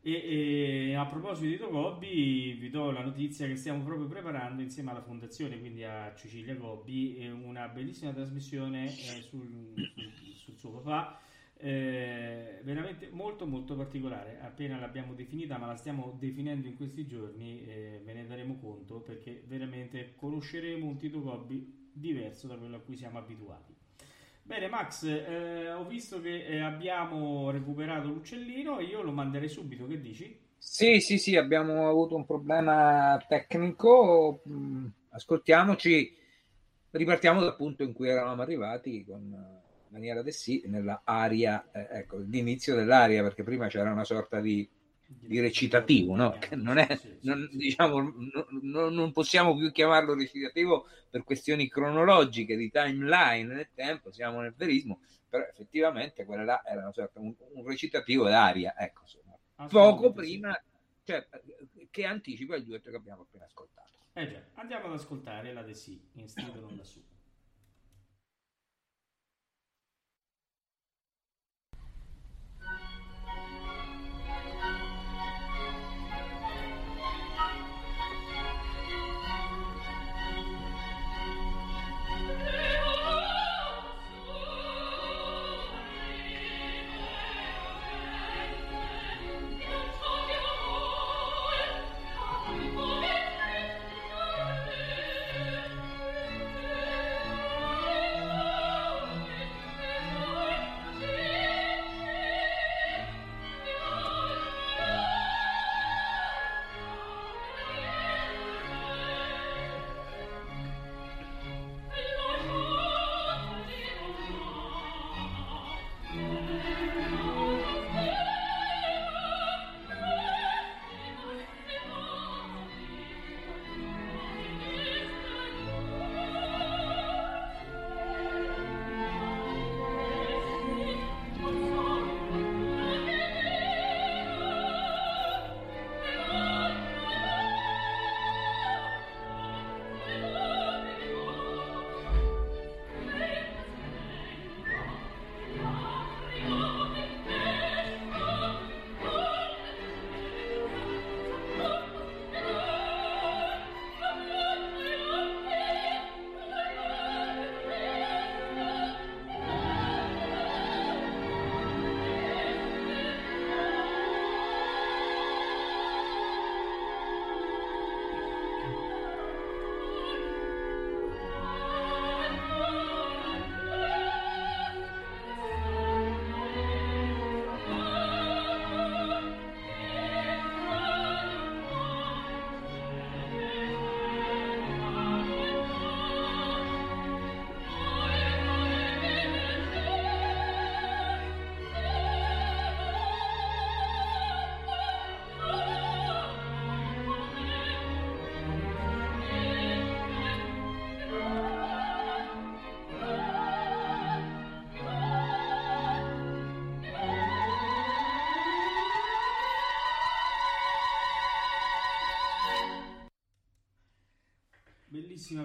E, e, a proposito di Tito Gobbi vi do la notizia che stiamo proprio preparando insieme alla fondazione quindi a Cecilia Gobbi una bellissima trasmissione eh, sul, sul, sul suo papà eh, veramente molto molto particolare appena l'abbiamo definita ma la stiamo definendo in questi giorni eh, ve ne daremo conto perché veramente conosceremo un Tito Gobbi diverso da quello a cui siamo abituati bene Max eh, ho visto che eh, abbiamo recuperato l'uccellino io lo manderei subito che dici? Sì, sì, sì, abbiamo avuto un problema tecnico. Mm, ascoltiamoci, ripartiamo dal punto in cui eravamo arrivati con Daniela De Sì nella aria, eh, ecco, l'inizio dell'aria, perché prima c'era una sorta di, di recitativo, no? Che non è, non, diciamo, non, non, possiamo più chiamarlo recitativo per questioni cronologiche, di timeline nel tempo, siamo nel verismo, però effettivamente quella là era una sorta, un, un recitativo d'aria, ecco, insomma. Poco prima, cioè, che anticipa il duetto che abbiamo appena ascoltato. Eh già, andiamo ad ascoltare la De Sì, in stile non da su.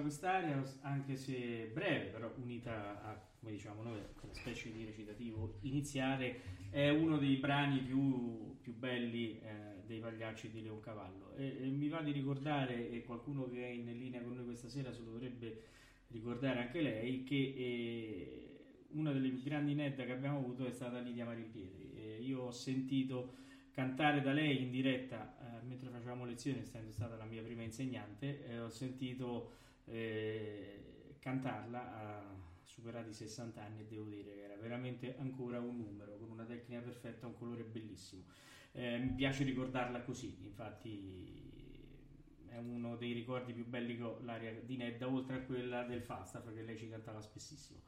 Quest'area, anche se breve, però unita a, come diciamo noi, quella specie di recitativo iniziale, è uno dei brani più, più belli eh, dei Pagliacci di Leoncavallo. E, e mi va di ricordare, e qualcuno che è in linea con noi questa sera se lo dovrebbe ricordare anche lei, che eh, una delle più grandi netta che abbiamo avuto è stata Lidia Marimpietri. Eh, io ho sentito cantare da lei in diretta eh, mentre facevamo lezioni, essendo stata la mia prima insegnante, eh, ho sentito eh, cantarla a superati 60 anni e devo dire che era veramente ancora un numero con una tecnica perfetta, un colore bellissimo. Eh, mi piace ricordarla così, infatti è uno dei ricordi più belli che ho l'aria di Nedda, oltre a quella del Falstaff che lei ci cantava spessissimo.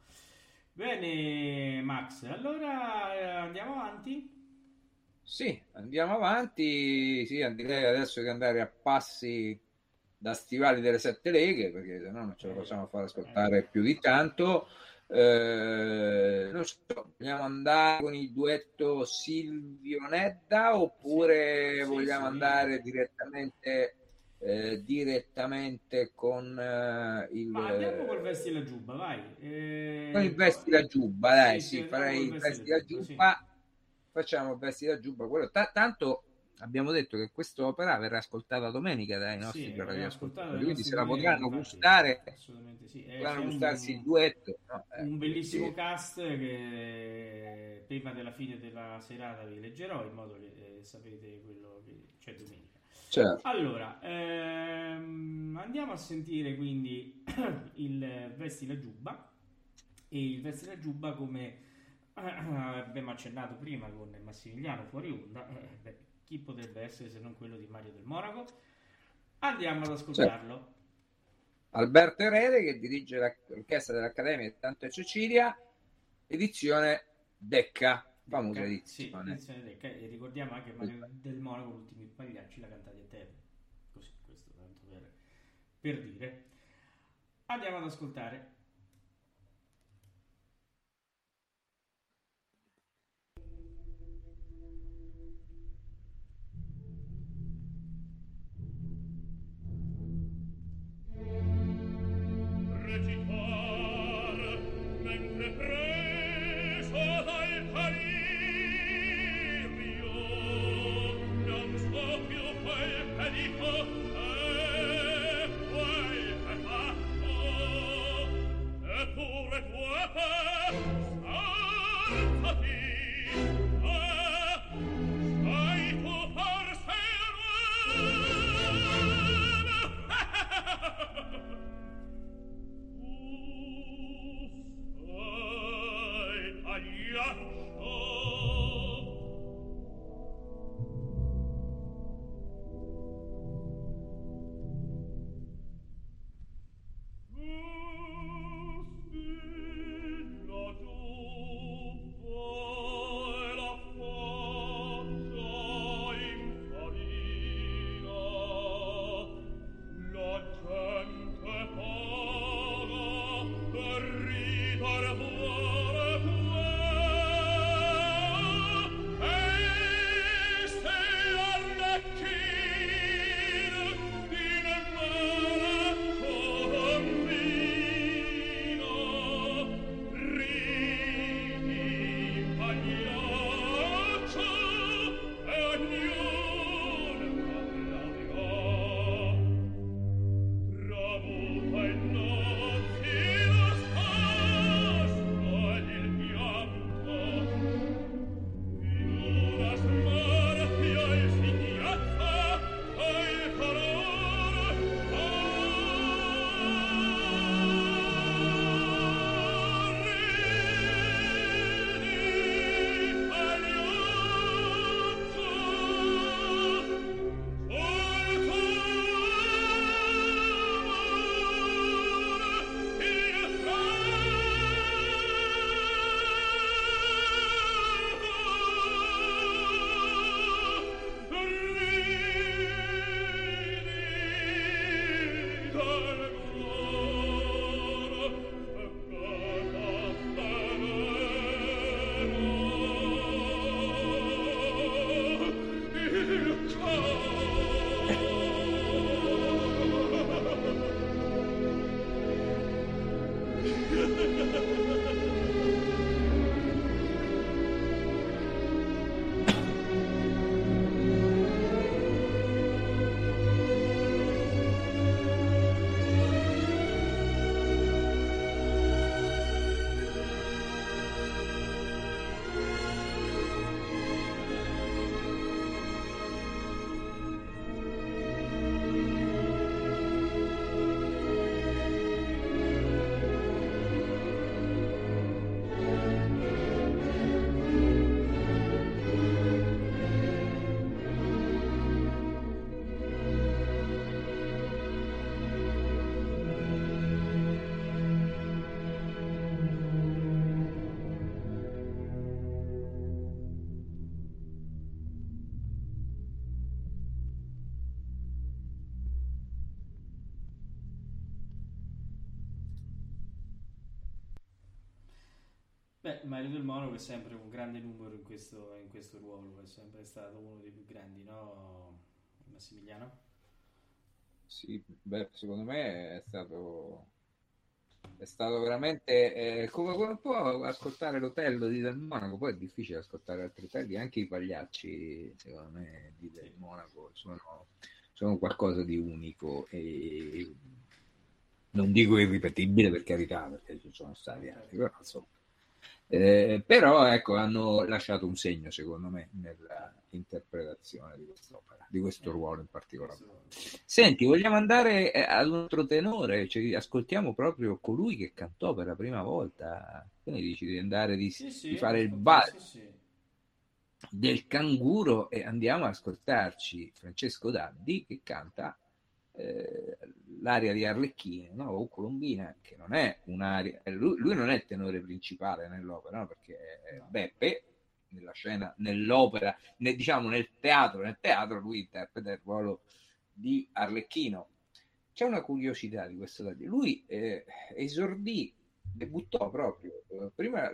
Bene Max, allora eh, andiamo avanti. Sì, andiamo avanti. Sì, direi adesso di andare a passi da stivali delle sette leghe, perché se no non ce lo possiamo fare ascoltare più di tanto. Eh, non so, vogliamo andare con il duetto Silvio Nedda oppure sì, vogliamo sì, andare direttamente eh, direttamente con eh, il... Ma andiamo col vesti la giubba, vai. Eh, con il vesti la giubba, dai, sì, sì, sì, farei il vesti la giubba. Facciamo il vesti la giubba. Quello, ta- tanto abbiamo detto che quest'opera verrà ascoltata domenica dai nostri Sì, radioascoltatori, quindi se la potranno infatti, gustare, Assolutamente sì. Eh, potranno gustarsi un- il duetto. no? Eh, un bellissimo sì. cast che prima della fine della serata vi leggerò in modo che eh, sapete quello che c'è domenica. Certo. Allora, ehm, andiamo a sentire quindi il Vesti la Giubba e il Vesti la Giubba come eh, abbiamo accennato prima con Massimiliano fuori onda, eh, beh, chi potrebbe essere se non quello di Mario del Monaco? Andiamo ad ascoltarlo. Alberto Erede che dirige l'orchestra dell'Accademia di Santa Cecilia, edizione Decca, famosa Sì, edizione. edizione Decca. E ricordiamo anche Mario del Monaco, l'ultimo pagliacci, la cantata a te. Così, questo tanto per, per dire. Andiamo ad ascoltare. Beh, Mario del Monaco è sempre un grande numero in questo, in questo ruolo, è sempre stato uno dei più grandi, no? Massimiliano? sì, beh, secondo me è stato è stato veramente eh, come, come può ascoltare l'Otello di Del Monaco poi è difficile ascoltare altri otelli anche i pagliacci secondo me di Del Monaco sono, sono qualcosa di unico e non dico irripetibile per carità perché ci sono stati altri però insomma eh, però ecco, hanno lasciato un segno, secondo me, nell'interpretazione di quest'opera, di questo ruolo in particolare. Senti, vogliamo andare eh, ad un altro tenore, cioè, ascoltiamo proprio colui che cantò per la prima volta. Quindi dici di andare di, sì, sì, di fare il ballo sì, del canguro e andiamo ad ascoltarci Francesco Daddi che canta eh, l'aria di Arlecchino no? o Colombina, che non è un'aria, eh, lui, lui, non è il tenore principale nell'opera, no? perché Beppe nella scena, nell'opera, nel, diciamo nel teatro, nel teatro lui interpreta il ruolo di Arlecchino. C'è una curiosità di questo dire. Lui eh, esordì, debuttò proprio, eh, prima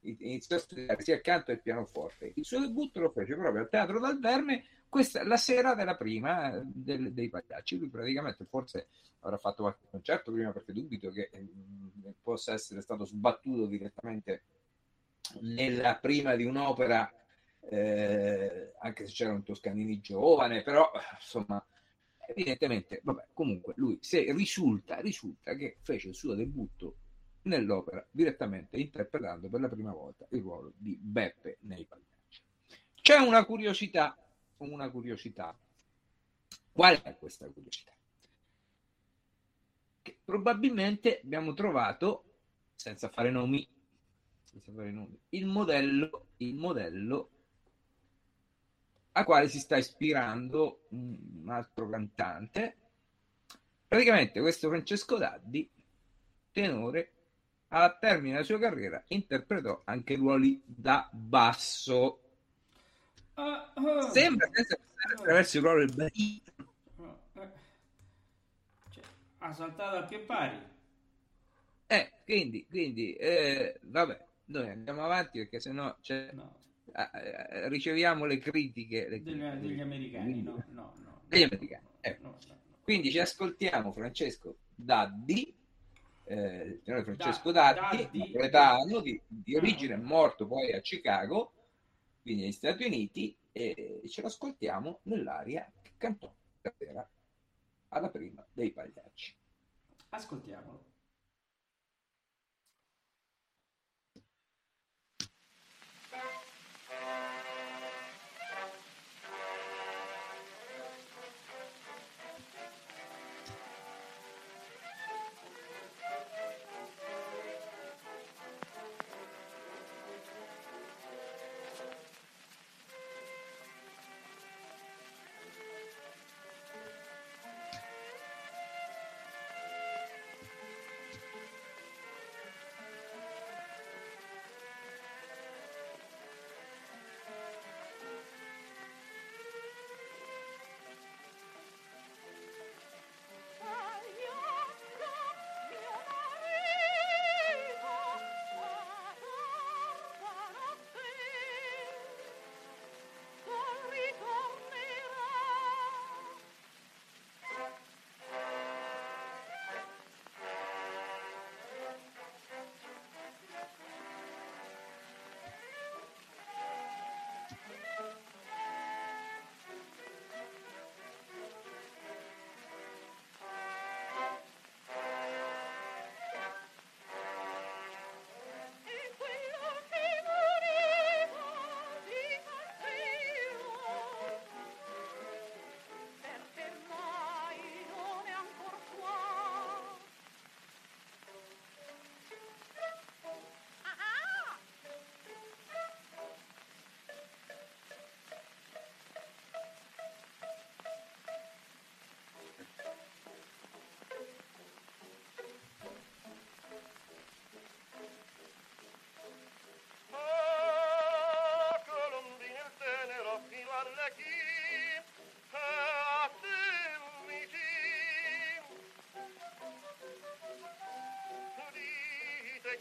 iniziò a studiare sia accanto al pianoforte. Il suo debutto lo fece proprio al Teatro dal Verme questa, la sera della prima del, dei pagliacci, lui praticamente forse avrà fatto qualche concerto prima perché dubito che eh, possa essere stato sbattuto direttamente nella prima di un'opera, eh, anche se c'era un Toscanini giovane, però insomma, evidentemente, vabbè, comunque lui se risulta, risulta che fece il suo debutto nell'opera direttamente interpretando per la prima volta il ruolo di Beppe nei pagliacci. C'è una curiosità una curiosità. Qual è questa curiosità? Che probabilmente abbiamo trovato, senza fare nomi, senza fare nomi il modello, il modello a quale si sta ispirando un altro cantante. Praticamente questo Francesco Daddi, tenore, al termine della sua carriera interpretò anche ruoli da basso Sembra senza passare attraverso il del barino. Uh, cioè, ha saltato a che pari. Eh, quindi, quindi eh, vabbè, noi andiamo avanti perché sennò c'è, no. eh, riceviamo le critiche le degli, critiche, degli americani. No, no, no, degli americani. Eh. Quindi ci ascoltiamo Francesco Daddi. Eh, Francesco da, Daddi, napoletano di, di origine, morto poi a Chicago, quindi negli Stati Uniti, e ce lo ascoltiamo nell'aria che cantò stasera alla prima dei pagliacci. Ascoltiamolo.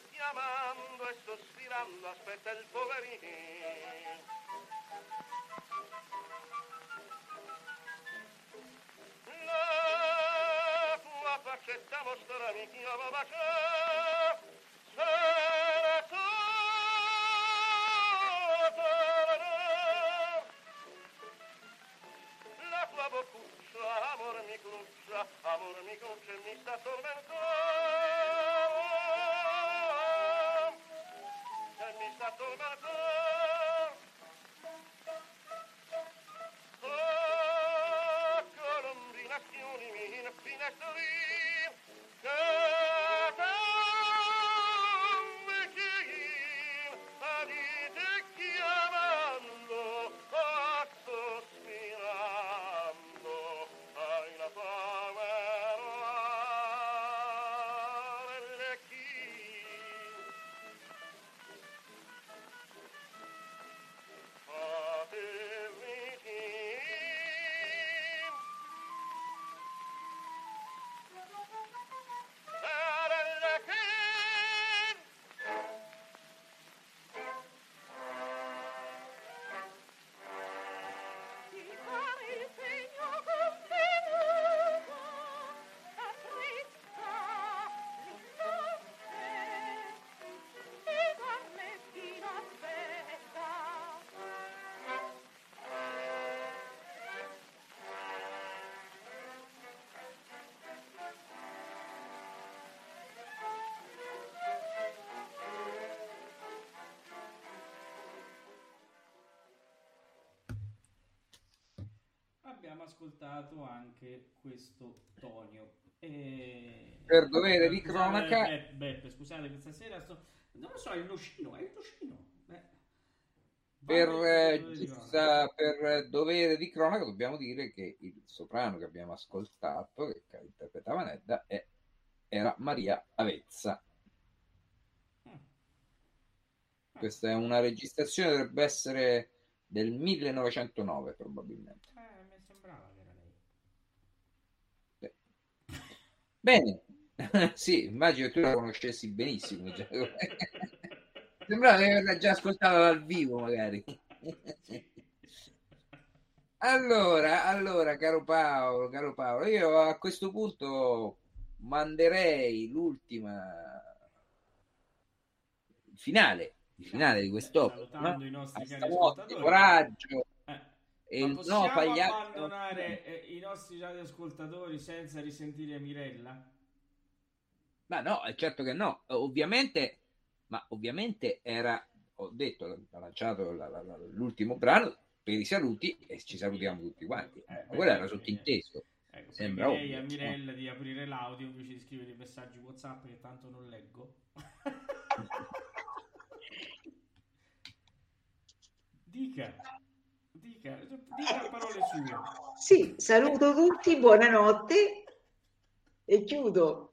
Chiamando e sospirando aspetta il poverino la questa mostra mi chiamava che Abbiamo ascoltato anche questo Tonio. E... Per dovere di cronaca- Beppe, Beppe, scusate, questa sera sto... Non lo so, è il nocino, è il nocino. Eh. Per, eh, dovere di giusta- per dovere di cronaca dobbiamo dire che il soprano che abbiamo ascoltato, che interpretava Nedda, è- era Maria Avezza. cronaca. Questa è una registrazione, dovrebbe essere del 1909 probabilmente. Eh, mi sembrava che era lei. Bene, sì, immagino che tu la conoscessi benissimo. già. Sembrava di averla già ascoltata dal vivo, magari. Allora, allora, caro Paolo, caro Paolo, io a questo punto manderei l'ultima finale, il finale di quest'opera. Salutando no? i nostri cari coraggio e ma possiamo no Pagliaccio. abbandonare eh, i nostri radioascoltatori senza risentire Mirella? Ma no, è certo che no. Ovviamente, ma ovviamente era, ho detto, ha lanciato la- la- la- l'ultimo brano per i saluti e ci salutiamo tutti quanti. Eh, Ma quello era sottinteso. Ecco, Sembra ovvio, a Mirella di aprire l'audio invece di scrivere i messaggi WhatsApp che tanto non leggo. dica, dica, dica parole sue. Sì, saluto tutti, buonanotte e chiudo.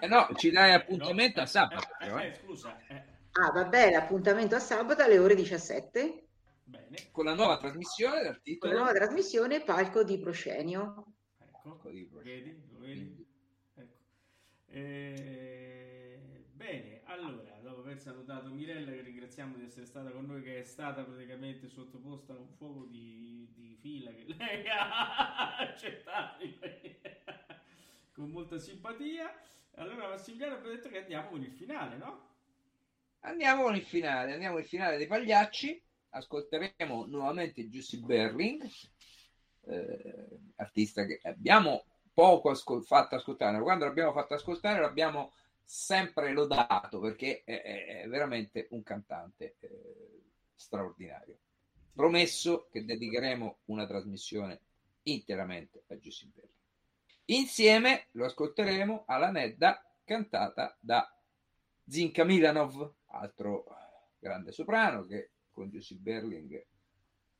Eh no, ci dai appuntamento a sabato. Eh, eh, eh. scusa, eh, Ah, va bene, appuntamento a sabato alle ore 17 bene, Con la nuova trasmissione dal con titolo la nuova trasmissione Palco di Proscenio. ecco, Così, vedi, lo vedi? Ecco. Eh, allora, dopo aver salutato Mirella, che ringraziamo di essere stata con noi, che è stata praticamente sottoposta a un fuoco di, di fila che lei ha accettato con molta simpatia. Allora, Massimiliano abbiamo detto che andiamo con il finale, no? Andiamo con il finale, andiamo con finale dei Pagliacci. Ascolteremo nuovamente Giussi Berling, eh, artista che abbiamo poco ascol- fatto ascoltare. Quando l'abbiamo fatto ascoltare l'abbiamo sempre lodato perché è, è- veramente un cantante eh, straordinario. Promesso che dedicheremo una trasmissione interamente a Giussi Berling. Insieme lo ascolteremo alla Nedda cantata da Zinka Milanov, altro grande soprano che con Giussi Berling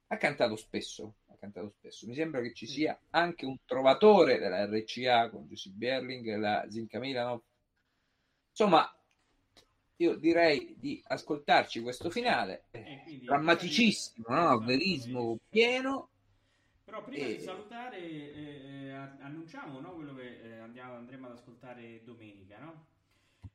ha cantato spesso, ha cantato spesso. Mi sembra che ci sia anche un trovatore della RCA con Giussi Berling e la Zinka Milanov. Insomma, io direi di ascoltarci questo finale, quindi- drammaticissimo, no? Esatto, verismo pieno. Però prima E- di salutare, eh, eh, annunciamo no, quello che eh, andiamo, andremo ad ascoltare domenica, no?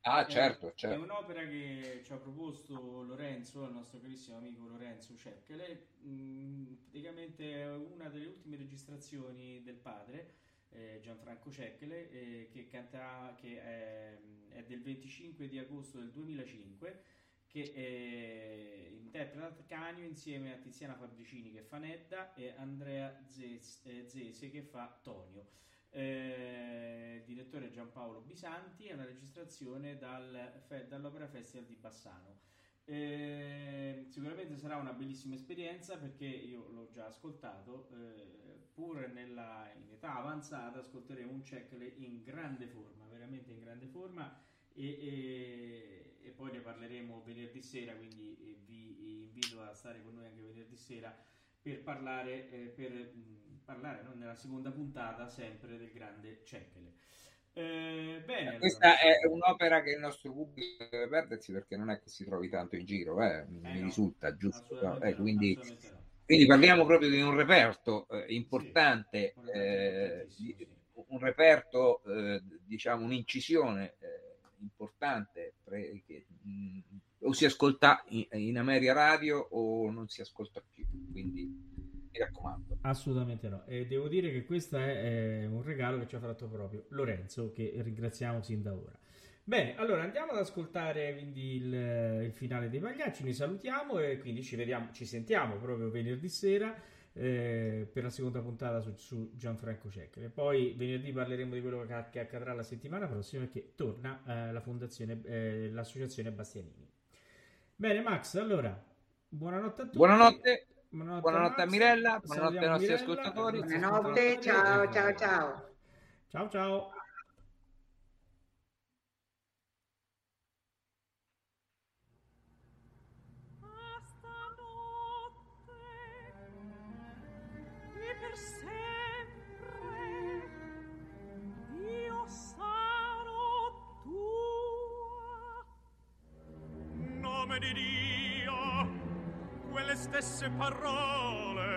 Ah, È- certo, È certo. un'opera che ci ha proposto Lorenzo, il nostro carissimo amico Lorenzo Cerchele. Mm, praticamente è una delle ultime registrazioni del padre eh, Gianfranco Cecchere, eh, che, canta, che è, è, del 25 di agosto del 2005, che eh, interpreta Canio insieme a Tiziana Fabricini che fa Nedda e Andrea Zese, Zese che fa Tonio. Eh, direttore Giampaolo Bisanti, è una registrazione dal, dall'Opera Festival di Bassano. Eh, sicuramente sarà una bellissima esperienza perché io l'ho già ascoltato, eh, pur nella, in età avanzata ascolteremo un check in grande forma, veramente in grande forma e, e, e poi ne parleremo venerdì sera, quindi eh, vi invito a stare con noi anche venerdì sera per parlare, eh, per, mh, parlare no? nella seconda puntata sempre del grande Ceccele. Eh, bene, Questa allora. è un'opera che il nostro pubblico deve perdersi perché non è che si trovi tanto in giro, eh? mi no, risulta giusto. No, eh, quindi, quindi, parliamo proprio di un reperto eh, importante, eh, un reperto, eh, diciamo, un'incisione importante pre, che mh, o si ascolta in, in Ameria Radio o non si ascolta più. Quindi mi raccomando. Assolutamente no. E devo dire che questo è, è, un regalo che ci ha fatto proprio Lorenzo, che ringraziamo sin da ora. Bene, allora andiamo ad ascoltare quindi il, il finale dei Pagliacci, noi salutiamo e quindi ci, vediamo, ci sentiamo proprio venerdì sera eh, per la seconda puntata su, su Gianfranco Cecchere. Poi venerdì parleremo di quello che, che accadrà la settimana prossima perché torna eh, la fondazione, eh, l'associazione Bastianini. Bene Max, allora buonanotte a tutti. Buonanotte. Buonanotte, buonanotte a Mirella, buonanotte ai nostri Mirella. ascoltatori. Buonanotte, ciao, ciao, ciao. Ciao, ciao. Nome di Dio quelle stesse parole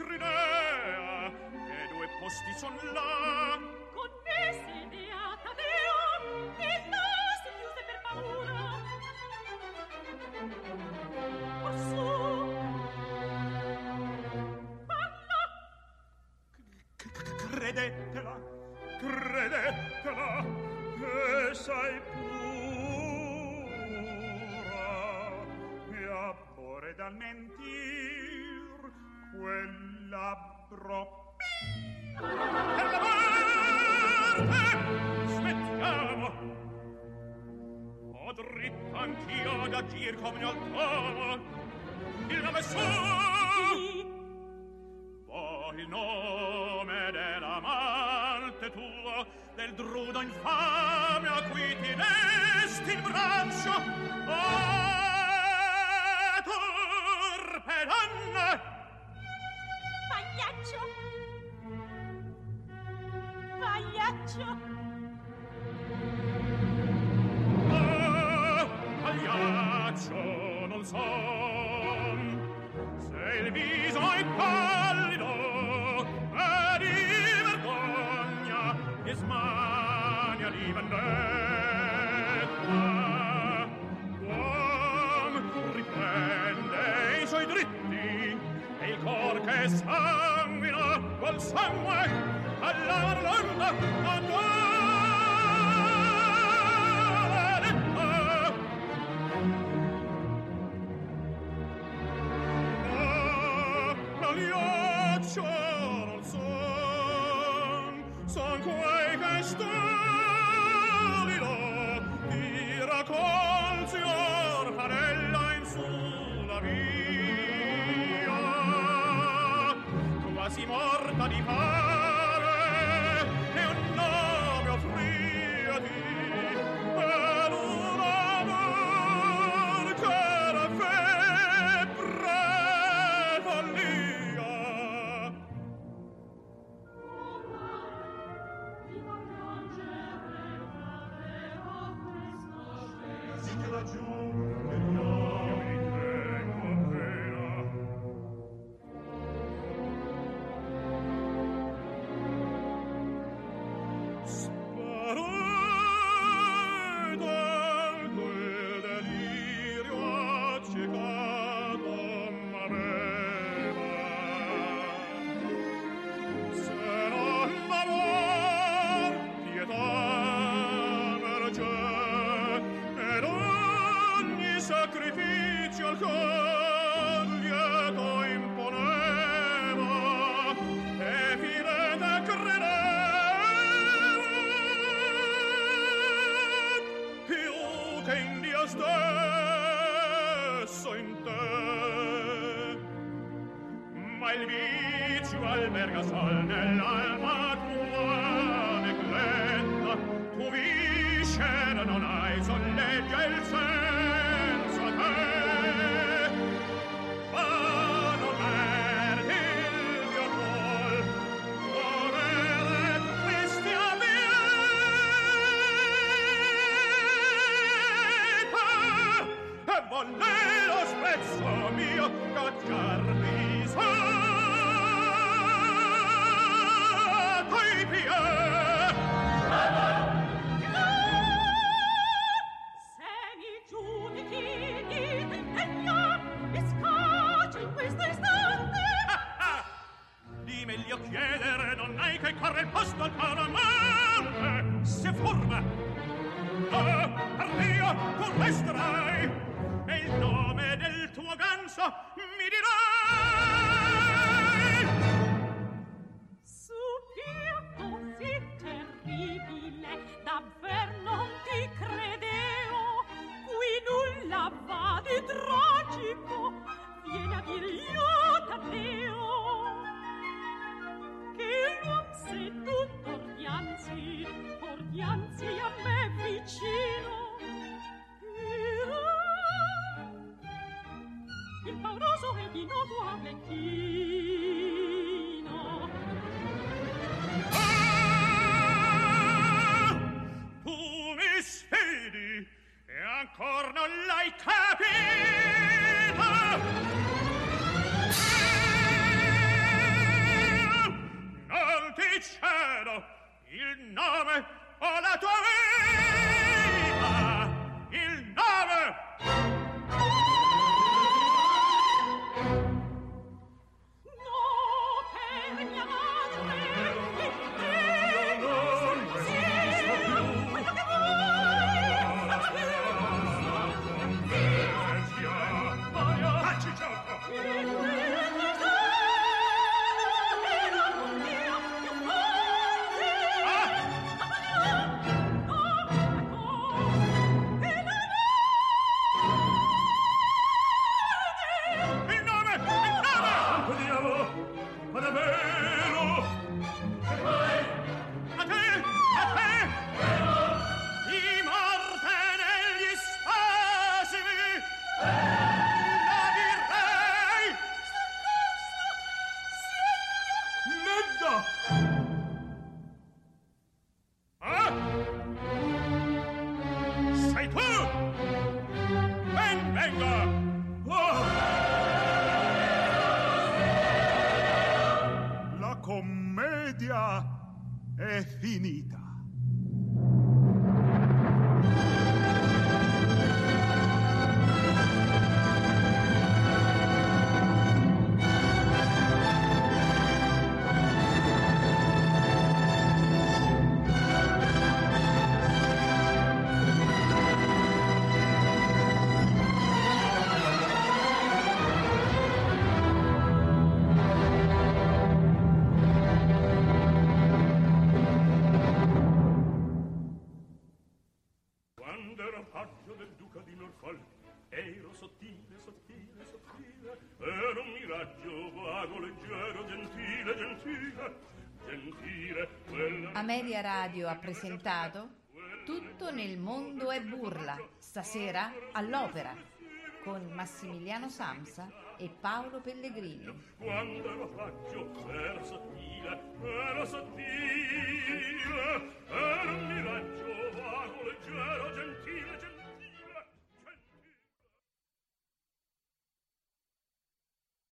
Crinea e due posti son là. parle-t-il Media Radio ha presentato Tutto nel mondo è burla, stasera all'opera, con Massimiliano Samsa e Paolo Pellegrini. Quando lo faccio era sottile, era sottile, era un miraggio vago, leggero, gentile.